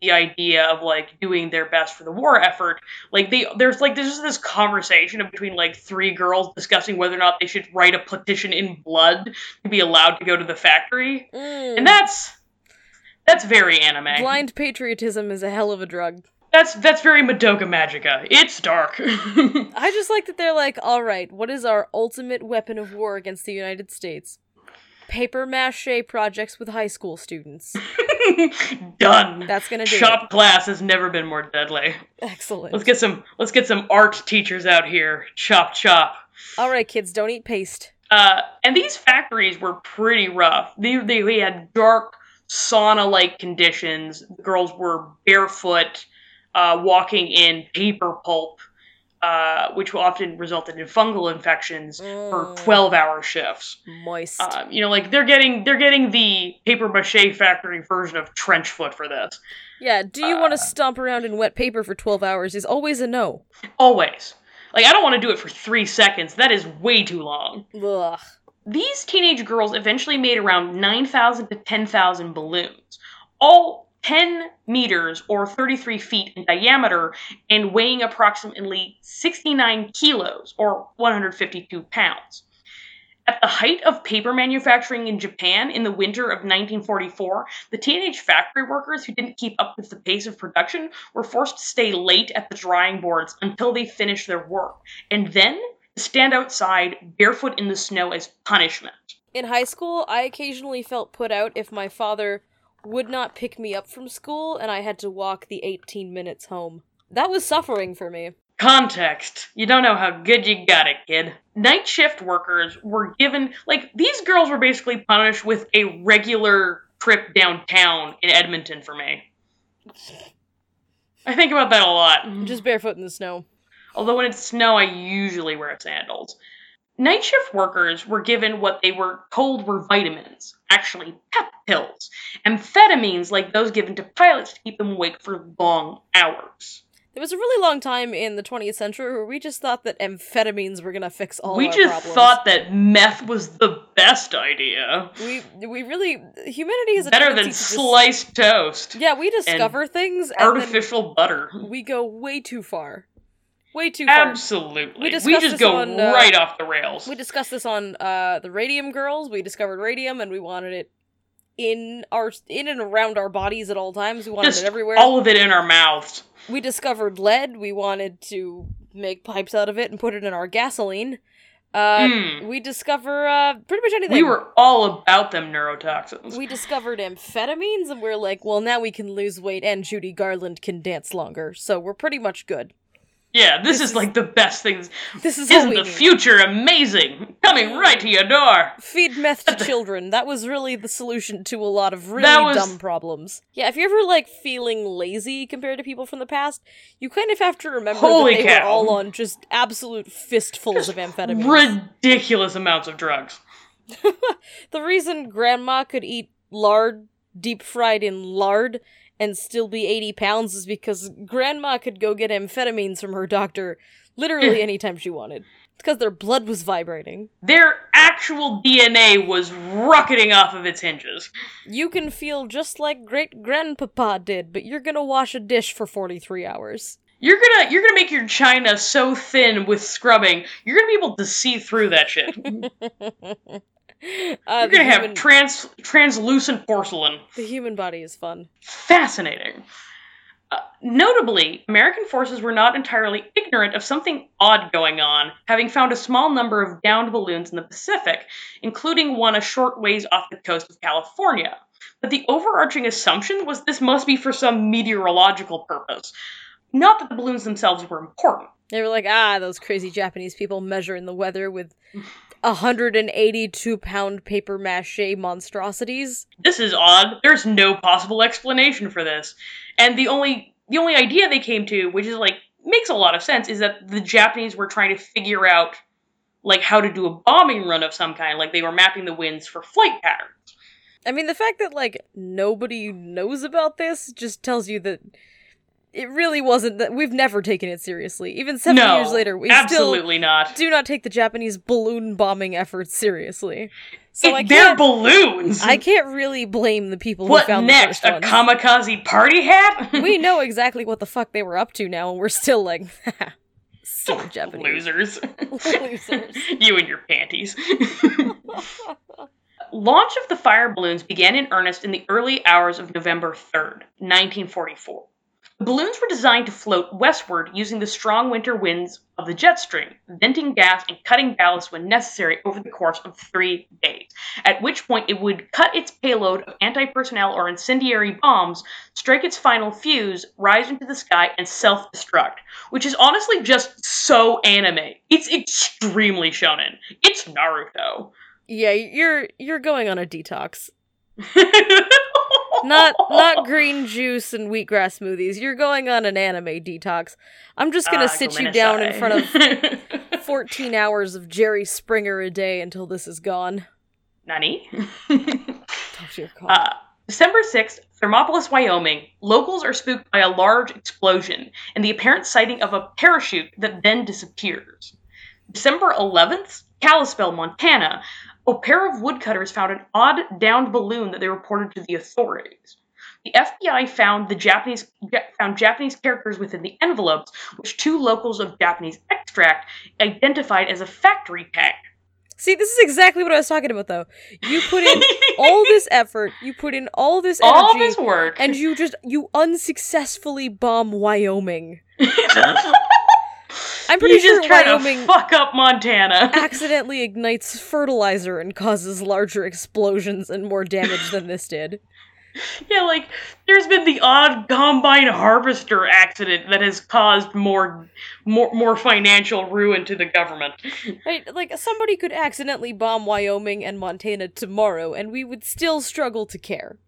the idea of like doing their best for the war effort. Like they, there's like there's just this conversation between like three girls discussing whether or not they should write a petition in blood to be allowed to go to the factory, Mm. and that's that's very anime. Blind patriotism is a hell of a drug. That's that's very Madoka Magica. It's dark. [laughs] I just like that they're like, all right, what is our ultimate weapon of war against the United States? Paper mache projects with high school students. [laughs] Done. That's gonna do Shop class has never been more deadly. Excellent. Let's get some let's get some art teachers out here. Chop chop. All right, kids, don't eat paste. Uh, and these factories were pretty rough. They, they, they had dark, sauna like conditions. The girls were barefoot, uh, walking in paper pulp, uh, which will often resulted in fungal infections for Mm. 12 hour shifts. Moist. Um, you know, like they're getting they're getting the paper mache factory version of trench foot for this. yeah, do you want uh, to stomp around in wet paper for 12 hours is always a no. Always. Like I don't want to do it for three seconds. That is way too long. Ugh. These teenage girls eventually made around 9,000 to 10,000 balloons, all 10 meters or 33 feet in diameter and weighing approximately 69 kilos or 152 pounds. At the height of paper manufacturing in Japan in the winter of 1944, the teenage factory workers who didn't keep up with the pace of production were forced to stay late at the drying boards until they finished their work, and then stand outside barefoot in the snow as punishment. In high school, I occasionally felt put out if my father would not pick me up from school and I had to walk the 18 minutes home. That was suffering for me. Context. You don't know how good you got it, kid. Night shift workers were given, like, these girls were basically punished with a regular trip downtown in Edmonton for me. I think about that a lot. Just barefoot in the snow. Although when it's snow, I usually wear sandals. Night shift workers were given what they were told were vitamins, actually pep pills, amphetamines like those given to pilots to keep them awake for long hours. There was a really long time in the 20th century where we just thought that amphetamines were gonna fix all we our just problems. thought that meth was the best idea. we we really humanity is a Better than to just- sliced toast. Yeah, we discover things Artificial butter. we go way too far. Way too far. Absolutely. We We, just go on, uh, right off the rails. We discussed this on uh the Radium Girls. We discovered radium and we wanted it in our in and around our bodies at all times. We wanted just it everywhere. all of it in our mouths. We discovered lead. We wanted to make pipes out of it and put it in our gasoline. Uh, Mm. We discover uh, pretty much anything. We were all about them neurotoxins. We discovered amphetamines, and we're like, well, now we can lose weight, and Judy Garland can dance longer, so we're pretty much good. Yeah, this, this is, is- like the best things. This is isn't the need. future amazing? Coming right to your door. Feed meth to [laughs] children. That was really the solution to a lot of really was- dumb problems. Yeah, if you're ever like feeling lazy compared to people from the past, you kind of have to remember Holy that they cow. were all on just absolute fistfuls of amphetamines. Ridiculous amounts of drugs. [laughs] the reason grandma could eat lard deep fried in lard and still be 80 pounds is because grandma could go get amphetamines from her doctor literally [laughs] anytime she wanted. It's because their blood was vibrating. Their actual DNA was rocketing off of its hinges. You can feel just like great grandpapa did, but you're gonna wash a dish for 43 hours. You're gonna you're gonna make your china so thin with scrubbing, you're gonna be able to see through that shit. [laughs] You're uh, gonna have human, trans translucent porcelain. the human body is fun. Fascinating. Uh, notably, American forces were not entirely ignorant of something odd going on, having found a small number of downed balloons in the Pacific, including one a short ways off the coast of California. But the overarching assumption was this must be for some meteorological purpose. Not that the balloons themselves were important. They were like, ah, those crazy Japanese people measuring the weather with 182 pound paper mache monstrosities. This is odd. There's no possible explanation for this. And the only the only idea they came to, which is like makes a lot of sense, is that the Japanese were trying to figure out like how to do a bombing run of some kind, like they were mapping the winds for flight patterns. I mean, the fact that, like, nobody knows about this just tells you that it really wasn't that we've never taken it seriously. Even seven no, years later, we absolutely not. still do not take the Japanese balloon bombing efforts seriously. So It- they're balloons. I can't really blame the people who what found next? the A ones. kamikaze party hat? [laughs] we know [laughs] exactly what the fuck they were up to now, and we're still like, [laughs] silly Japanese Losers. losers. you and your panties. Launch of the fire balloons began in earnest in the early hours of November 3rd, 1944. The balloons were designed to float westward using the strong winter winds of the jet stream, venting gas and cutting ballast when necessary over the course of three days, at which point it would cut its payload of anti personnel or incendiary bombs, strike its final fuse, rise into the sky, and self destruct, which is honestly just so anime. It's extremely shonen. It's Naruto. Yeah, you're you're going on a detox. [laughs] Not not green juice and wheatgrass smoothies. You're going on an anime detox. I'm just gonna Ah, sit you down in front of 14 hours of Jerry Springer a day until this is gone. Nani? Talk to your [laughs] car. Uh, December 6th, Thermopolis, Wyoming, locals are spooked by a large explosion and the apparent sighting of a parachute that then disappears. December 11th, Kalispell, Montana, a pair of woodcutters found an odd downed balloon that they reported to the authorities. The FBI found the Japanese found Japanese characters within the envelopes, which two locals of Japanese extract identified as a factory tag. See, this is exactly what I was talking about, though. You put in [laughs] all this effort, you put in all this energy, All this work, and you just you unsuccessfully bomb Wyoming. [laughs] I'm pretty you sure Wyoming to fuck up Montana. [laughs] accidentally ignites fertilizer and causes larger explosions and more damage than this did. Yeah, like there's been the odd combine harvester accident that has caused more more more financial ruin to the government. [laughs] Right? Like somebody could accidentally bomb Wyoming and Montana tomorrow and we would still struggle to care.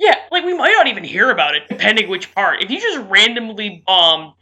Yeah, like we might not even hear about it depending which part. If you just randomly bombed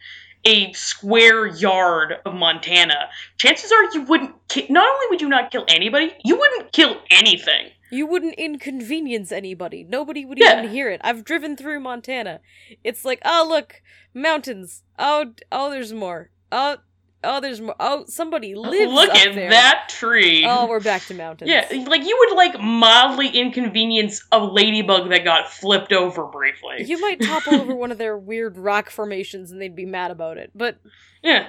a square yard of Montana, chances are you wouldn't ki- not only would you not kill anybody, you wouldn't kill anything. You wouldn't inconvenience anybody. Nobody would Yeah. even hear it. I've driven through Montana. It's like, oh look, mountains. Oh, oh, there's more. Oh, oh, there's more. Oh, somebody lives Look at there. that tree. Oh, we're back to mountains. yeah, like you would like mildly inconvenience a ladybug that got flipped over briefly. You might topple [laughs] over one of their weird rock formations and they'd be mad about it. But yeah.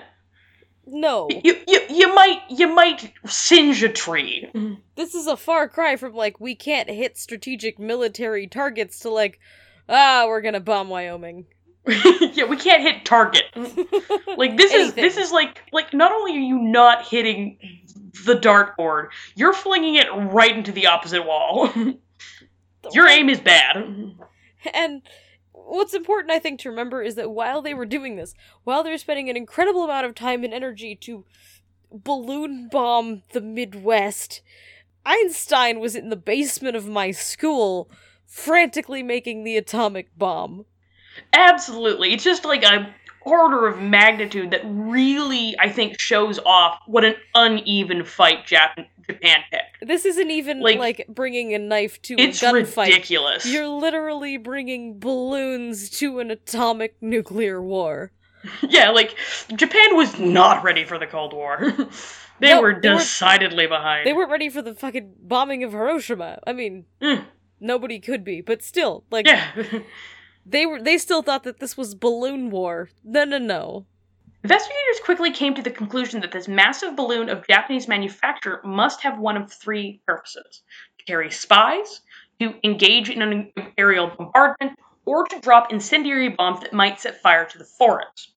no. You, you you might you might singe a tree. This is a far cry from like we can't hit strategic military targets to like ah, we're to bomb Wyoming. [laughs] yeah, we can't hit target. [laughs] Like this is this is like like not only are you not hitting the dartboard, you're flinging it right into the opposite wall. [laughs] Your aim is bad. And what's important, I think, to remember is that while they were doing this, while they were spending an incredible amount of time and energy to balloon bomb the Midwest, Einstein was in the basement of my school frantically making the atomic bomb. Absolutely. It's just like a order of magnitude that really I think shows off what an uneven fight Jap- Japan picked. This isn't even like, Like- bringing a knife to It's a gunfight. ridiculous. You're literally bringing balloons to an atomic nuclear war. [laughs] Yeah, like Japan was not ready for the Cold War. [laughs] they No, were they were- decidedly behind. They weren't ready for the fucking bombing of Hiroshima. I mean, Mm. nobody could be, but still, like yeah. [laughs] they were they still thought that this was balloon war. No, no, no. Investigators quickly came to the conclusion that this massive balloon of Japanese manufacture must have one of three purposes to carry spies, to engage in an aerial bombardment, or to drop incendiary bombs that might set fire to the forest.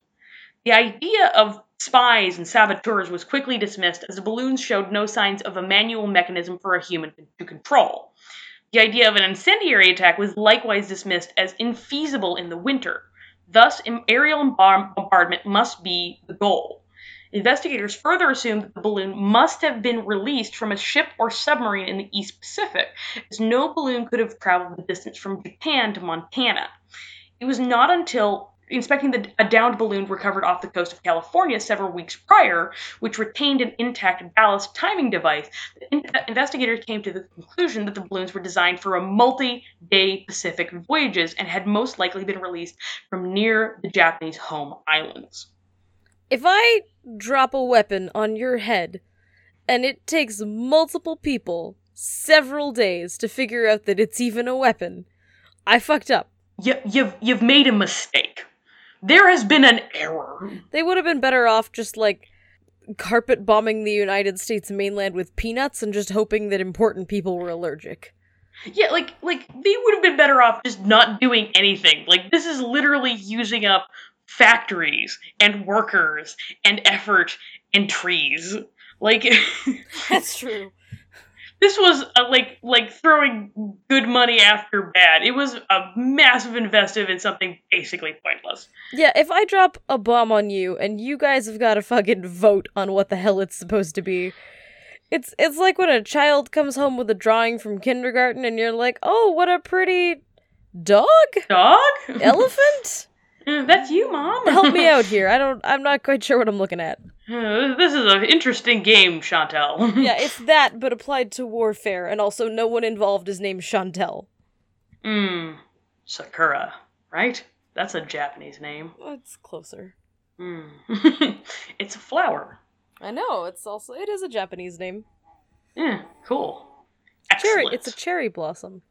The idea of spies and saboteurs was quickly dismissed as the balloons showed no signs of a manual mechanism for a human to control. The idea of an incendiary attack was likewise dismissed as infeasible in the winter. Thus, aerial bombardment must be the goal. Investigators further assumed that the balloon must have been released from a ship or submarine in the East Pacific, as no balloon could have traveled the distance from Japan to Montana. It was not until inspecting the, a downed balloon recovered off the coast of California several weeks prior, which retained an intact ballast timing device, in- uh, investigators came to the conclusion that the balloons were designed for a multi day Pacific voyages and had most likely been released from near the Japanese home islands. If I drop a weapon on your head and it takes multiple people several days to figure out that it's even a weapon, I fucked up. You, you've, you've made a mistake. There has been an error. They would have been better off just like carpet bombing the United States mainland with peanuts and just hoping that important people were allergic. Yeah, like like they would have been better off just not doing anything. Like this is literally using up factories and workers and effort and trees. Like [laughs] That's true. This was uh like like throwing good money after bad. It was a massive investment in something basically pointless. Yeah, if I drop a bomb on you and you guys have got to fucking vote on what the hell it's supposed to be. It's it's like when a child comes home with a drawing from kindergarten and you're like, "Oh, what a pretty dog? Dog? [laughs] Elephant?" That's you, mom. Help me [laughs] out here. I don't I'm not quite sure what I'm looking at. [laughs] This is an interesting game, Chantel. [laughs] Yeah, it's that but applied to warfare and also no one involved is named Chantel. Hmm. Sakura, right? That's a Japanese name. It's closer. Hmm. [laughs] it's a flower. I know, it's also it is a Japanese name. Yeah, cool. Cherry, it's a cherry blossom.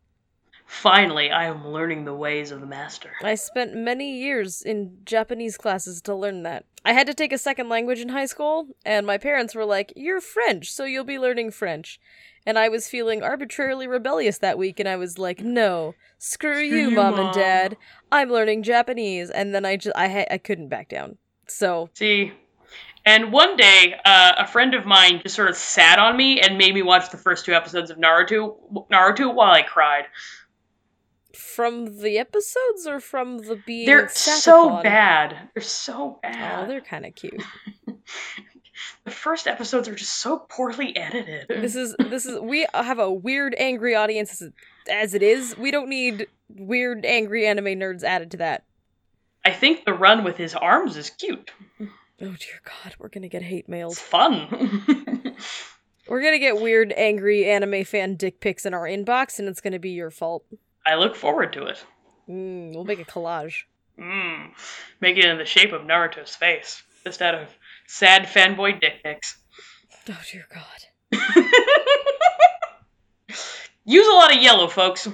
Finally, I am learning the ways of the master. I spent many years in Japanese classes to learn that. I had to take a second language in high school, and my parents were like, You're French, so you'll be learning French. And I was feeling arbitrarily rebellious that week, and I was like, No, screw, you, you, mom, and dad. I'm learning Japanese. And then I just, I, ha- I couldn't back down. So, See, and one day, uh, a friend of mine just sort of sat on me and made me watch the first two episodes of Naruto. Naruto while I cried. From the episodes or from the being They're so bad. They're so bad. Oh, they're kind of cute. [laughs] the first episodes are just so poorly edited. This is this is we have a weird angry audience as, it is. We don't need weird angry anime nerds added to that. I think the run with his arms is cute. Oh dear god, we're gonna get hate It's fun. We're gonna get weird angry anime fan dick pics in our inbox, and it's gonna be your fault. I look forward to it. Mm, we'll make a collage. Mmm. Make it in the shape of Naruto's face. Just out of sad fanboy dick pics. Oh dear god. [laughs] Use a lot of yellow, folks.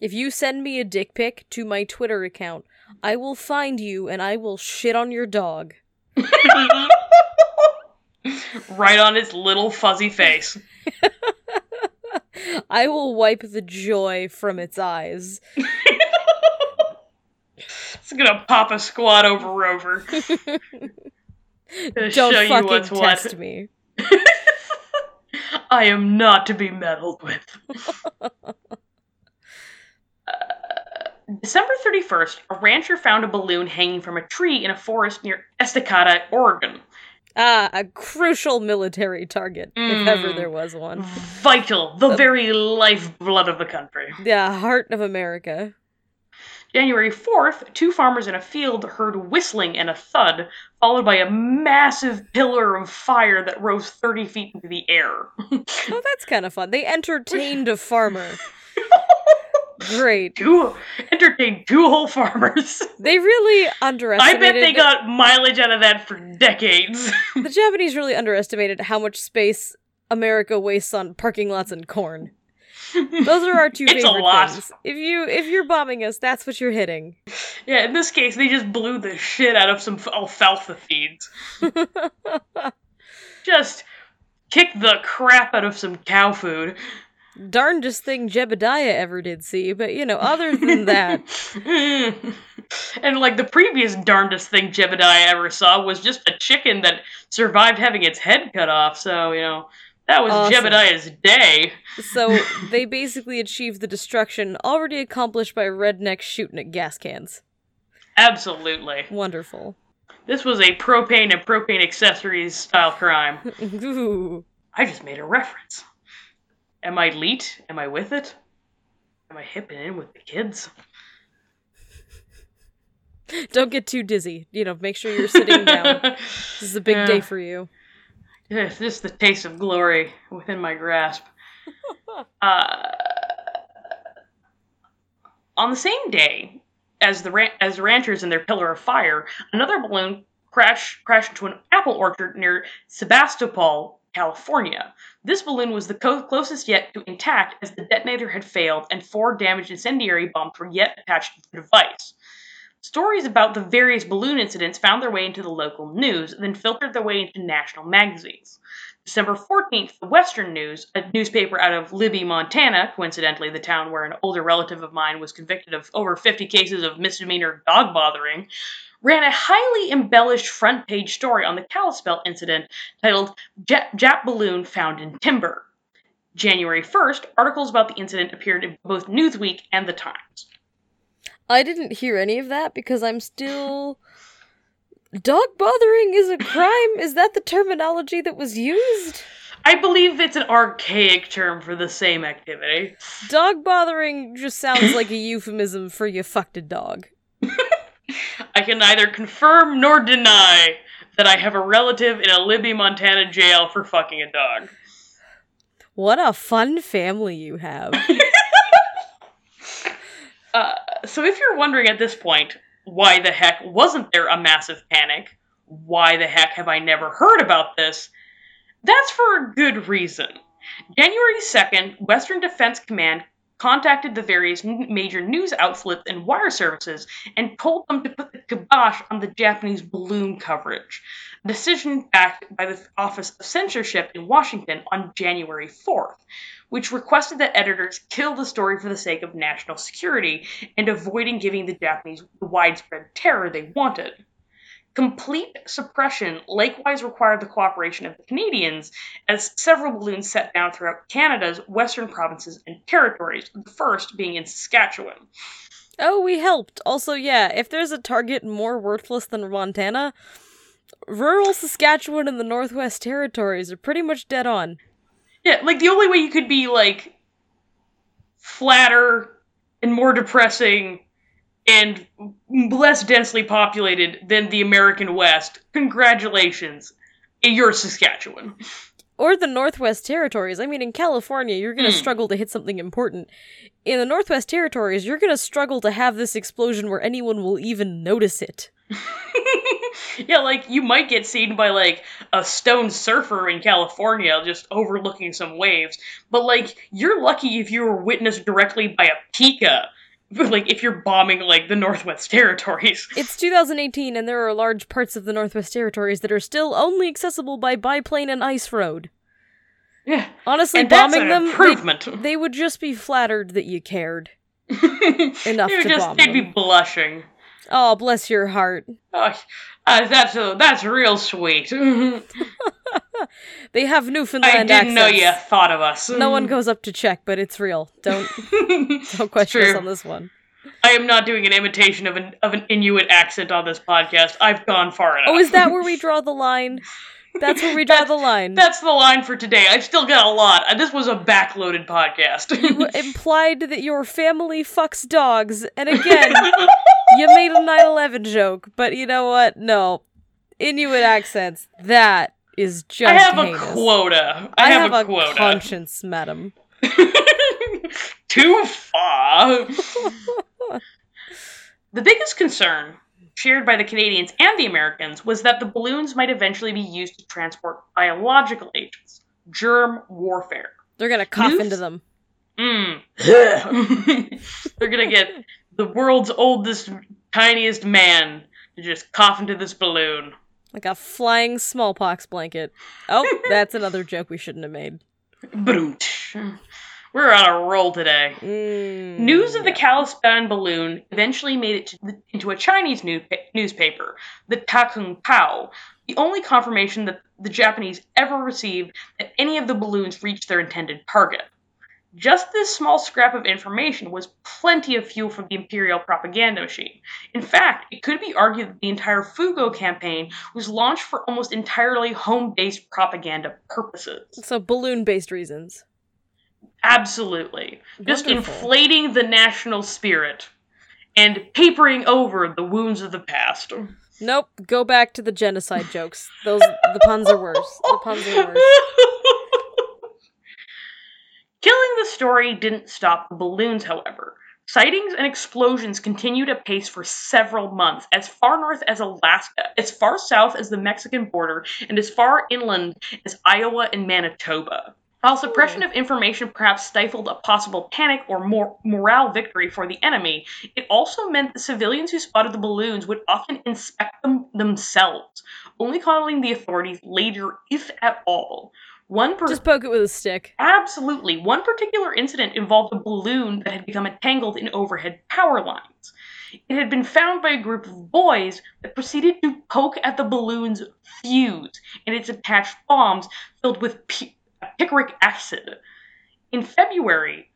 If you send me a dick pic to my Twitter account, I will find you and I will shit on your dog. [laughs] right on its little fuzzy face. [laughs] [laughs] I will wipe the joy from its eyes. It's gonna pop a squat over Rover. [laughs] Don't show you fucking what's test what. me. [laughs] I am not to be meddled with. Uh, December 31st, a rancher found a balloon hanging from a tree in a forest near Estacada, Oregon. Ah, a crucial military target, if ever Mm. there was one. Vital, the very lifeblood of the country. The heart of America. January 4th, two farmers in a field heard whistling and a thud, followed by a massive pillar of fire that rose 30 feet into the air. [laughs] Oh, that's kind of fun. They entertained a farmer. [laughs] Great. two entertained two whole farmers. They really underestimated. I bet they got mileage out of that for decades. [laughs] the Japanese really underestimated how much space America wastes on parking lots and corn. [laughs] Those are our two It's a favorite lot. things. If you if you're bombing us, that's what you're hitting. yeah, in this case, they just blew the shit out of some alfalfa feeds. [laughs] Just kick the crap out of some cow food. Darndest thing Jebediah ever did see, but you know, other than that, [laughs] and like the previous darndest thing Jebediah ever saw was just a chicken that survived having its head cut off. So you know that was Awesome. Jebediah's day. so they basically achieved the destruction already accomplished by rednecks shooting at gas cans. Absolutely, Wonderful. this was a propane and propane accessories style crime. [laughs] Ooh. I just made a reference. Am I leet? Am I with it? Am I hipping in with the kids? [laughs] Don't get too dizzy. You know, make sure you're sitting down. [laughs] This is a big Yeah. day for you. Yes, this is the taste of glory within my grasp. [laughs] uh, on the same day as the ran- as the ranchers in their pillar of fire, another balloon crashed crashed into an apple orchard near Sebastopol, California. This balloon was the co- closest yet to intact, as the detonator had failed, and four damaged incendiary bombs were yet attached to the device. Stories about the various balloon incidents found their way into the local news, then filtered their way into national magazines. December 14th, the Western News, a newspaper out of Libby, Montana, coincidentally the town where an older relative of mine was convicted of over 50 cases of misdemeanor dog bothering, ran a highly embellished front page story on the Kalispell incident titled Jap, Jap Balloon Found in Timber. January 1st, articles about the incident appeared in both Newsweek and The Times. I didn't hear any of that because I'm still. [laughs] Dog bothering is a crime? is that the terminology that was used? I believe it's an archaic term for the same activity. Dog bothering just sounds like a [laughs] euphemism for you fucked a dog. [laughs] I can neither confirm nor deny that I have a relative in a Libby, Montana jail for fucking a dog. What a fun family you have. [laughs] Uh, so if you're wondering at this point, why the heck wasn't there a massive panic? Why the heck have I never heard about this? That's for a good reason. January 2nd, Western Defense Command contacted the various major news outlets and wire services and told them to put the kibosh on the Japanese balloon coverage. A decision backed by the Office of Censorship in Washington on January 4th, which requested that editors kill the story for the sake of national security and avoiding giving the Japanese the widespread terror they wanted. Complete suppression likewise required the cooperation of the Canadians, as several balloons set down throughout Canada's western provinces and territories, the first being in Saskatchewan. oh, we helped. Also, yeah, if there's a target more worthless than Montana, rural Saskatchewan and the Northwest Territories are pretty much dead on. Yeah, like the only way you could be like flatter and more depressing and less densely populated than the American West. Congratulations. You're Saskatchewan. Or the Northwest Territories. I mean, in California, you're gonna Hmm. struggle to hit something important. In the Northwest Territories, you're gonna struggle to have this explosion where anyone will even notice it. [laughs] yeah, like you might get seen by like a stone surfer in California just overlooking some waves, but like you're lucky if you were witnessed directly by a pika. [laughs] Like if you're bombing like the Northwest Territories. [laughs] It's 2018, and there are large parts of the Northwest Territories that are still only accessible by biplane and ice road. Yeah. Honestly, And bombing them, they- improvement. [laughs] They, would just be flattered that you cared. Enough Enough they would to just bomb they'd be blushing. Oh, bless your heart. Oh, uh, that's uh, that's real sweet. [laughs] [laughs] They have Newfoundland I didn't know you thought of us. No one goes up to check, but it's real. Don't [laughs] don't question us on this one. I am not doing an imitation of an of an Inuit accent on this podcast. I've gone far enough. Oh, is that where we draw the line? That's where we draw the line. That's the line for today. I've still got a lot. Uh, This was a backloaded podcast. You implied that your family fucks dogs, and again, you made a 9/11 joke, but you know what? No, Inuit accents. That is just I have heinous. a quota. I, I have, have a, quota. conscience, madam. [laughs] Too far. the biggest concern, shared by the Canadians and the Americans, was that the balloons might eventually be used to transport biological agents, germ warfare. They're gonna cough into them. Mm. [laughs] They're gonna get the world's oldest, tiniest man to just cough into this balloon. Like a flying smallpox blanket. Oh, [laughs] that's another joke we shouldn't have made. We're on a roll today. Mm, News of the yeah. Kalispell balloon eventually made it to the, into a Chinese new, newspaper, the Ta Kung Pao, the only confirmation that the Japanese ever received that any of the balloons reached their intended target. Just this small scrap of information was plenty of fuel for the imperial propaganda machine. In fact, it could be argued that the entire Fugo campaign was launched for almost entirely home based propaganda purposes. So balloon-based reasons. Absolutely. Just inflating the national spirit and papering over the wounds of the past. Nope. Go back to the genocide jokes. Those the puns are worse. The puns are worse. [laughs] Killing the story didn't stop the balloons, however. Sightings and explosions continued apace for several months, as far north as Alaska, as far south as the Mexican border, and as far inland as Iowa and Manitoba. While suppression of information perhaps stifled a possible panic or more morale victory for the enemy, it also meant that civilians who spotted the balloons would often inspect them themselves, only calling the authorities later, if at all. One per- Just poke it with a stick. Absolutely. One particular incident involved a balloon that had become entangled in overhead power lines. It had been found by a group of boys that proceeded to poke at the balloon's fuse and its attached bombs filled with pi- picric acid. In February,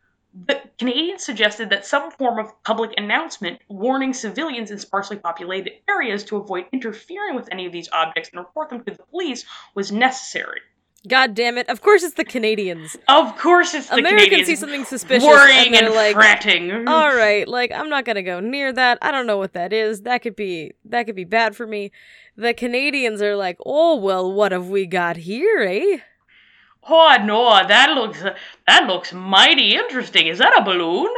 the Canadians suggested that some form of public announcement warning civilians in sparsely populated areas to avoid interfering with any of these objects and report them to the police was necessary. God damn it. Of course it's the Canadians. Of course, it's the Canadians. Americans Canadians see something suspicious worrying and they're and like, fretting. all right, like I'm not gonna go near that. I don't know what that is. That could be that could be bad for me. The Canadians are like, oh well, what have we got here, eh? Oh no, that looks that looks mighty interesting. Is that a balloon?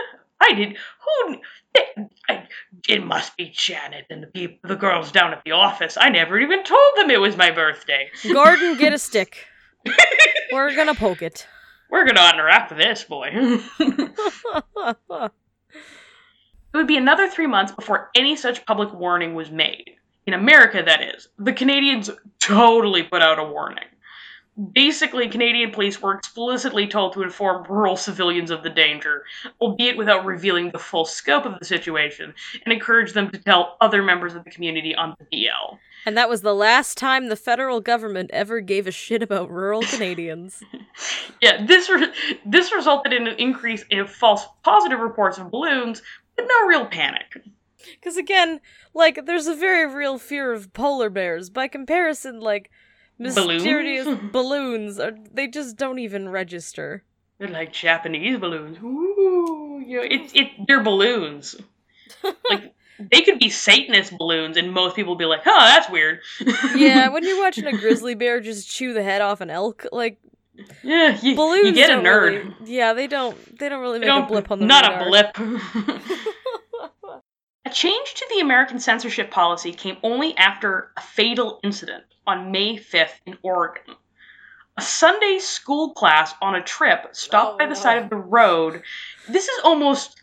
I did. Who? It, I, it must be Janet and the people, the girls down at the office. I never even told them it was my birthday. Gordon, get a stick. [laughs] [laughs] We're gonna poke it. We're gonna unwrap this boy. [laughs] [laughs] it would be another three months before any such public warning was made. In America, that is. The Canadians totally put out a warning. Basically, Canadian police were explicitly told to inform rural civilians of the danger, albeit without revealing the full scope of the situation, and encourage them to tell other members of the community on the DL. and that was the last time the federal government ever gave a shit about rural Canadians. [laughs] Yeah, this re- this resulted in an increase in false positive reports of balloons, but no real panic. Because again, like, there's a very real fear of polar bears. By comparison, like, mysterious Balloons? [laughs] balloons, are, they just don't even register. They're like Japanese balloons. Ooh, you know, it's it. They're balloons. [laughs] like they could be Satanist balloons, and most people would be like, "Huh, that's weird." Yeah, [laughs] when you're watching a grizzly bear just chew the head off an elk, like yeah, you, balloons you get a nerd. really- yeah, they don't. They don't really They make don't- a blip on the not radar. a blip. A change to the American censorship policy came only after a fatal incident on May 5th in Oregon. A Sunday school class on a trip stopped Oh, by the oh, no. side of the road. This is almost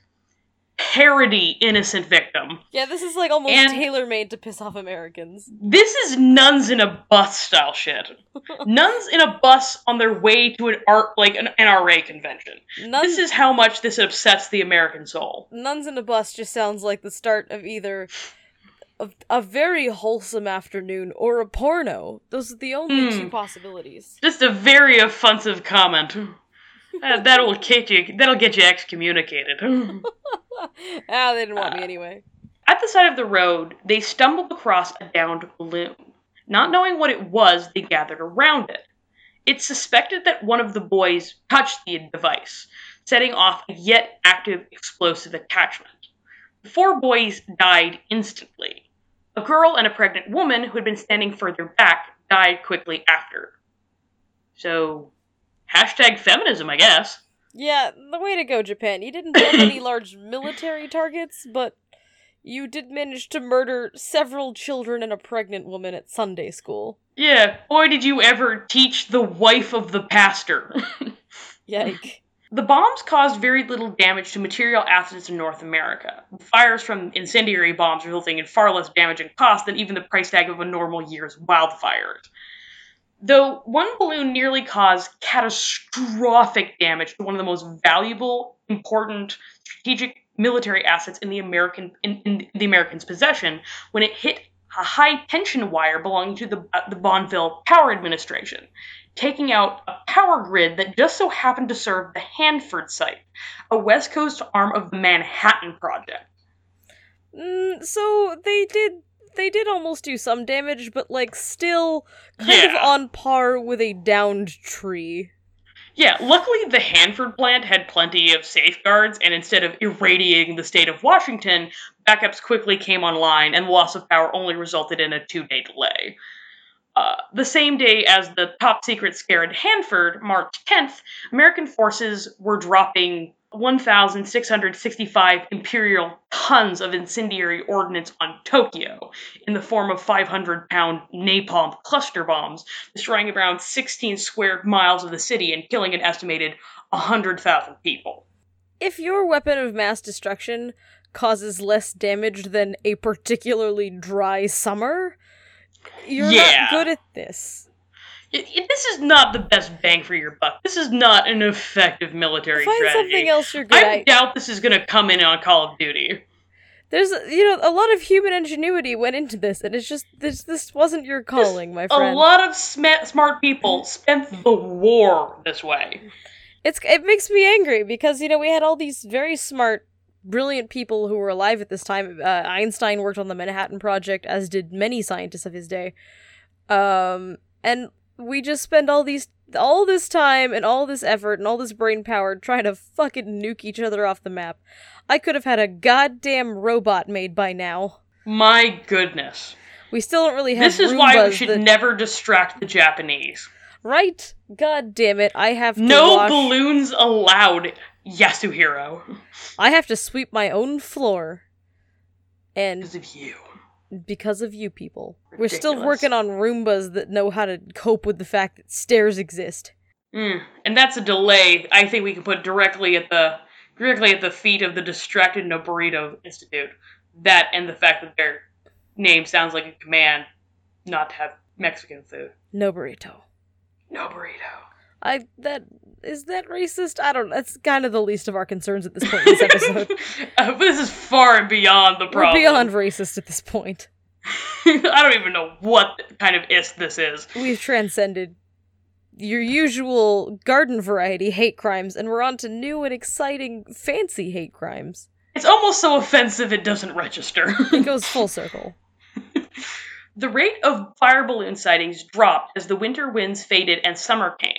parody innocent victim. Yeah, this is like almost tailor made to piss off Americans. This is nuns in a bus style shit. [laughs] nuns in a bus on their way to an art like an NRA convention. Nuns, This is how much this upsets the American soul. nuns in a bus just sounds like the start of either a, a very wholesome afternoon or a porno. Those are the only Hmm. two possibilities. Just a very offensive comment. Uh, that'll get you. That'll get you excommunicated. [laughs] [laughs] ah, they didn't want me anyway. At the side of the road, they stumbled across a downed balloon. Not knowing what it was, they gathered around it. It's suspected that one of the boys touched the device, setting off a yet active explosive attachment. The four boys died instantly. A girl and a pregnant woman who had been standing further back died quickly after. So, hashtag feminism, I guess. Yeah, the way to go, Japan. You didn't bomb any [coughs] large military targets, but you did manage to murder several children and a pregnant woman at Sunday school. Yeah, boy, did you ever teach the wife of the pastor. [laughs] Yike. The bombs caused very little damage to material assets in North America. Fires from incendiary bombs resulting in far less damage and cost than even the price tag of a normal year's wildfires. Though one balloon nearly caused catastrophic damage to one of the most valuable, important, strategic military assets in the American in, in the Americans' possession when it hit a high tension wire belonging to the, uh, the Bonneville Power Administration taking out a power grid that just so happened to serve the Hanford site, a West Coast arm of the Manhattan Project. Mm, so they did they did almost do some damage, but like still kind of on par with a downed tree. Yeah, luckily the Hanford plant had plenty of safeguards, and instead of irradiating the state of Washington, backups quickly came online, and the loss of power only resulted in a two day delay. Uh, the same day as the top secret scare at Hanford, March 10th, American forces were dropping 1,665 imperial tons of incendiary ordnance on Tokyo in the form of 500 pound napalm cluster bombs, destroying around 16 square miles of the city and killing an estimated 100,000 people. If your weapon of mass destruction causes less damage than a particularly dry summer, you're Yeah. not good at this. This is not the best bang for your buck. This is not an effective military Find strategy. something else you're good I at. doubt this is going to come in on Call of Duty. There's, you know, a lot of human ingenuity went into this, and it's just this. This wasn't your calling, my friend. A lot of sma- smart people spent the war this way. It's it makes me angry because you know we had all these very smart, brilliant people who were alive at this time. Uh, Einstein worked on the Manhattan Project, as did many scientists of his day. Um, and we just spend all these all this time and all this effort and all this brain power trying to fucking nuke each other off the map. I could have had a goddamn robot made by now. My goodness. We still don't really have. This is why we should that- never distract the Japanese. right. God damn it! I have to No wash- balloons allowed, Yasuhiro. I have to sweep my own floor. And Because of you. Because of you people. We're still working on Roombas that know how to cope with the fact that stairs exist. Mm. And that's a delay I think we can put directly at the directly at the feet of the distracted Noborito Institute. That and the fact that their name sounds like a command not to have Mexican food. No burrito. No burrito. I that is that racist? I don't. That's kind of the least of our concerns at this point in this episode. [laughs] Uh, this is far and beyond the problem. We're beyond racist at this point. [laughs] I don't even know what kind of ist this is. We've transcended your usual garden variety hate crimes, and we're on to new and exciting, fancy hate crimes. It's almost so offensive it doesn't register. It [laughs] goes full circle. The rate of fire balloon sightings dropped as the winter winds faded and summer came.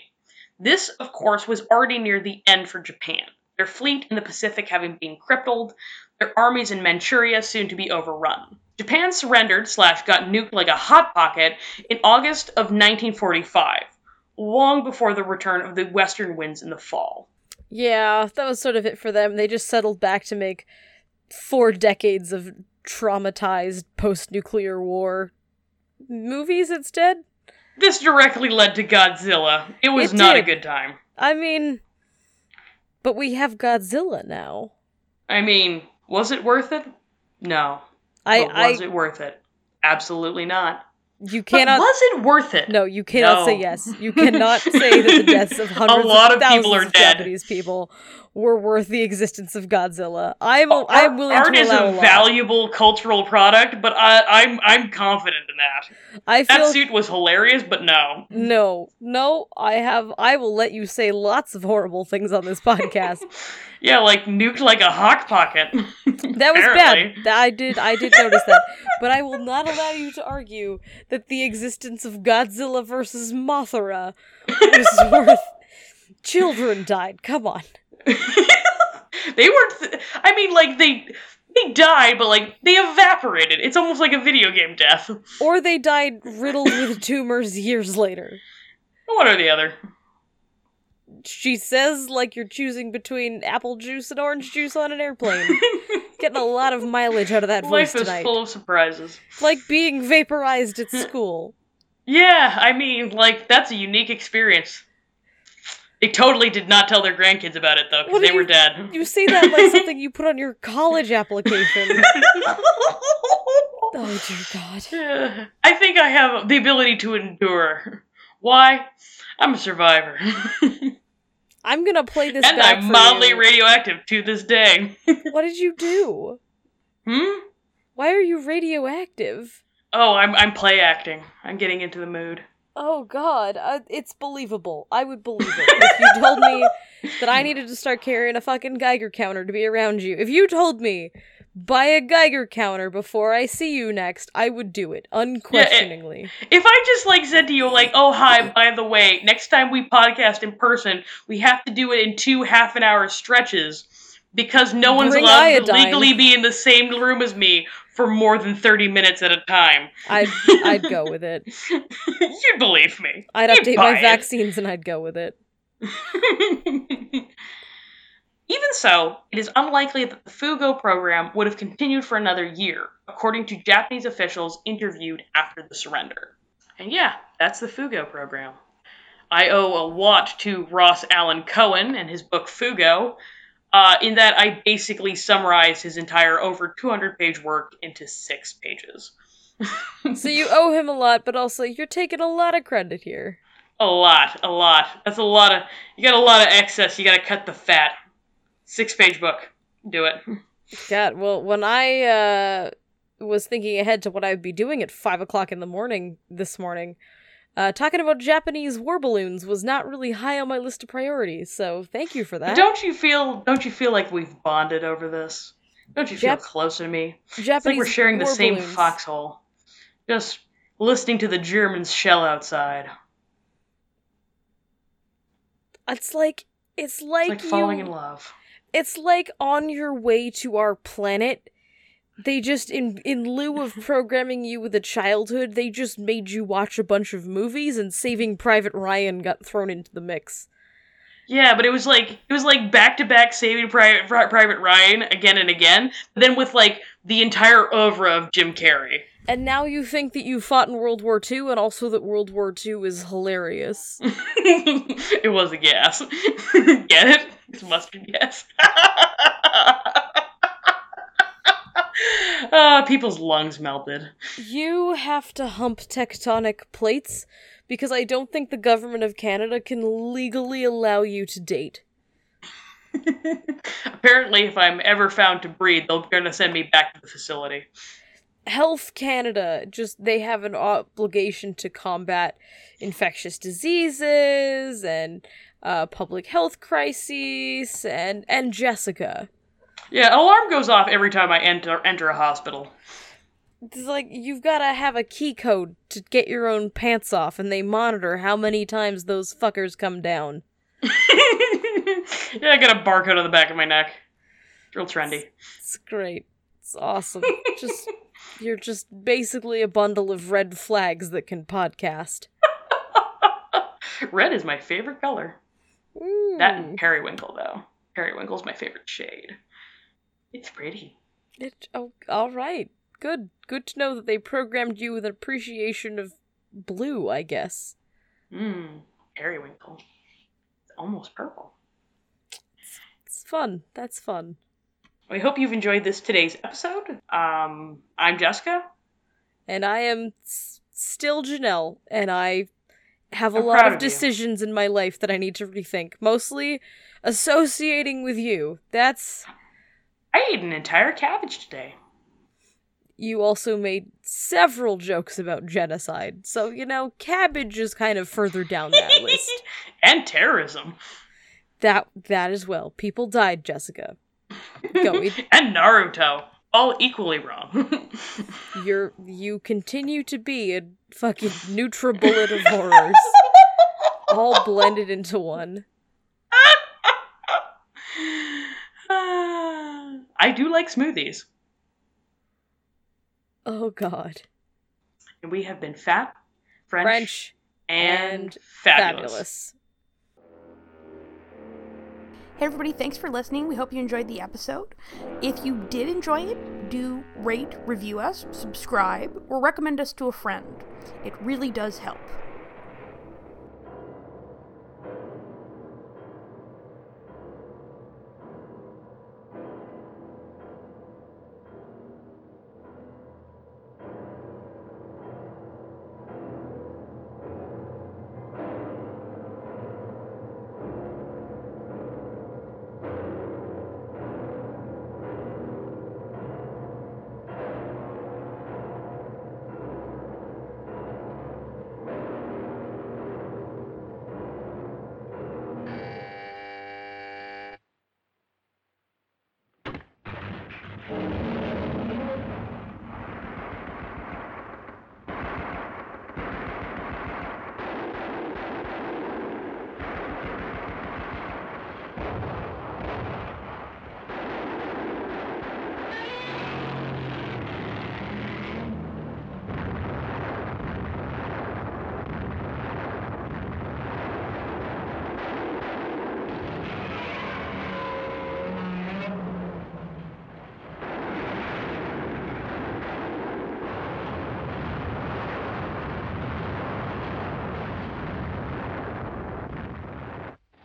This, of course, was already near the end for Japan, their fleet in the Pacific having been crippled, their armies in Manchuria soon to be overrun. Japan surrendered slash got nuked like a hot pocket in August of 1945, long before the return of the western winds in the fall. Yeah, that was sort of it for them. They just settled back to make four decades of traumatized post nuclear war movies instead. This directly led to Godzilla. It was It not a good time. I mean, but we have Godzilla now. I mean, was it worth it? No. I, but was I, it worth it? Absolutely not. you But cannot. was it worth it? No, you cannot say yes. You cannot say that the [laughs] deaths of hundreds lot of of people thousands are of dead. Japanese people were worth the existence of Godzilla. I'm oh, Art, I'm willing art to is allow a a lot. valuable cultural product, but I, I'm I'm confident in that. I That suit was hilarious, but no. no, no. I have. I will let you say lots of horrible things on this podcast. [laughs] Yeah, like nuked like a hawk pocket. [laughs] That was bad. I did I did notice that. But I will not allow you to argue that the existence of Godzilla versus Mothra was [laughs] worth children died. Come on. [laughs] they were. Th- I mean, like they they died, but like they evaporated. It's almost like a video game death. Or they died riddled with [laughs] tumors years later. One or the other. She says like you're choosing between apple juice and orange juice on an airplane. [laughs] Getting a lot of mileage out of that voice tonight. Life is full of surprises. Like being vaporized at school. Yeah, I mean, like that's a unique experience. They totally did not tell their grandkids about it though, because they do were dead. You say that like [laughs] something you put on your college application. [laughs] Oh dear God. I think I have the ability to endure. Why? I'm a survivor. [laughs] I'm gonna play this and I'm mildly you. radioactive to this day. What did you do? hmm? Why are you radioactive? Oh, I'm I'm play acting. I'm getting into the mood. Oh God, uh, it's believable. I would believe it if you told me [laughs] that I needed to start carrying a fucking Geiger counter to be around you. If you told me buy a Geiger counter before I see you next, I would do it unquestioningly. If I just like said to you like, "Oh hi, by the way, next time we podcast in person, we have to do it in two half an hour stretches because no one's Bring allowed iodine. to legally be in the same room as me for more than 30 minutes at a time." I'd [laughs] I'd go with it. You'd believe me. I'd You'd update my it. vaccines and I'd go with it. [laughs] Even so, it is unlikely that the Fugo program would have continued for another year, according to Japanese officials interviewed after the surrender. And yeah, that's the Fugo program. I owe a lot to Ross Allen Coen and his book Fugo, uh, in that I basically summarized his entire over 200 page work into six pages. [laughs] So you owe him a lot, but also you're taking a lot of credit here. A lot, a lot. That's a lot of. You got a lot of excess. You got to cut the fat. Six page book. Do it. [laughs] God, well, when I uh, was thinking ahead to what I would be doing at five o'clock in the morning this morning, uh, talking about Japanese war balloons was not really high on my list of priorities. So thank you for that. Don't you feel? Don't you feel like we've bonded over this? Don't you feel Jap- closer to me? Japanese It's like we're sharing the same balloons. foxhole. Just listening to the Germans shell outside. It's like it's like, It's like falling you- in love. It's like on your way to our planet. They just in in lieu of [laughs] programming you with a childhood, they just made you watch a bunch of movies and Saving Private Ryan got thrown into the mix. Yeah, but it was like it was like back to back Saving Private Private Ryan again and again, but then with like the entire oeuvre of Jim Carrey. And now you think that you fought in World War II and also that World War II is hilarious. [laughs] it was a gas. [laughs] Get it? It's mustard gas. Uh, [laughs] people's lungs melted. You have to hump tectonic plates because I don't think the government of Canada can legally allow you to date. [laughs] Apparently, if I'm ever found to breed, they're gonna send me back to the facility. Health Canada just they have an obligation to combat infectious diseases and uh, public health crises and and Jessica. Yeah, an alarm goes off every time I enter enter a hospital. It's like you've got to have a key code to get your own pants off, and they monitor how many times those fuckers come down. [laughs] yeah, I got a barcode on the back of my neck. Real trendy. It's great. It's awesome. just [laughs] you're just basically a bundle of red flags that can podcast. [laughs] Red is my favorite color. That Mm. and periwinkle, though. Periwinkle's my favorite shade. It's pretty. It, oh, all right. Good. Good to know that they programmed you with an appreciation of blue, I guess. Mmm, periwinkle. It's almost purple. It's fun. That's fun. We hope you've enjoyed this today's episode. Um, I'm Jessica. And I am s- still Janelle, and I have a I'm lot of of decisions in my life that I need to rethink. Mostly associating with you. That's. I ate an entire cabbage today. You also made several jokes about genocide, so, you know, cabbage is kind of further down that [laughs] list. and terrorism. That That as well. People died, Jessica. Go. It, [laughs] and Naruto. All equally wrong. [laughs] you're you continue to be a fucking NutriBullet of horrors, all blended into one. I do like smoothies. Oh God, And we have been fat, French, French and, and fabulous. fabulous. Hey everybody, thanks for listening. We hope you enjoyed the episode. If you did enjoy it, do rate, review us, subscribe, or recommend us to a friend. It really does help.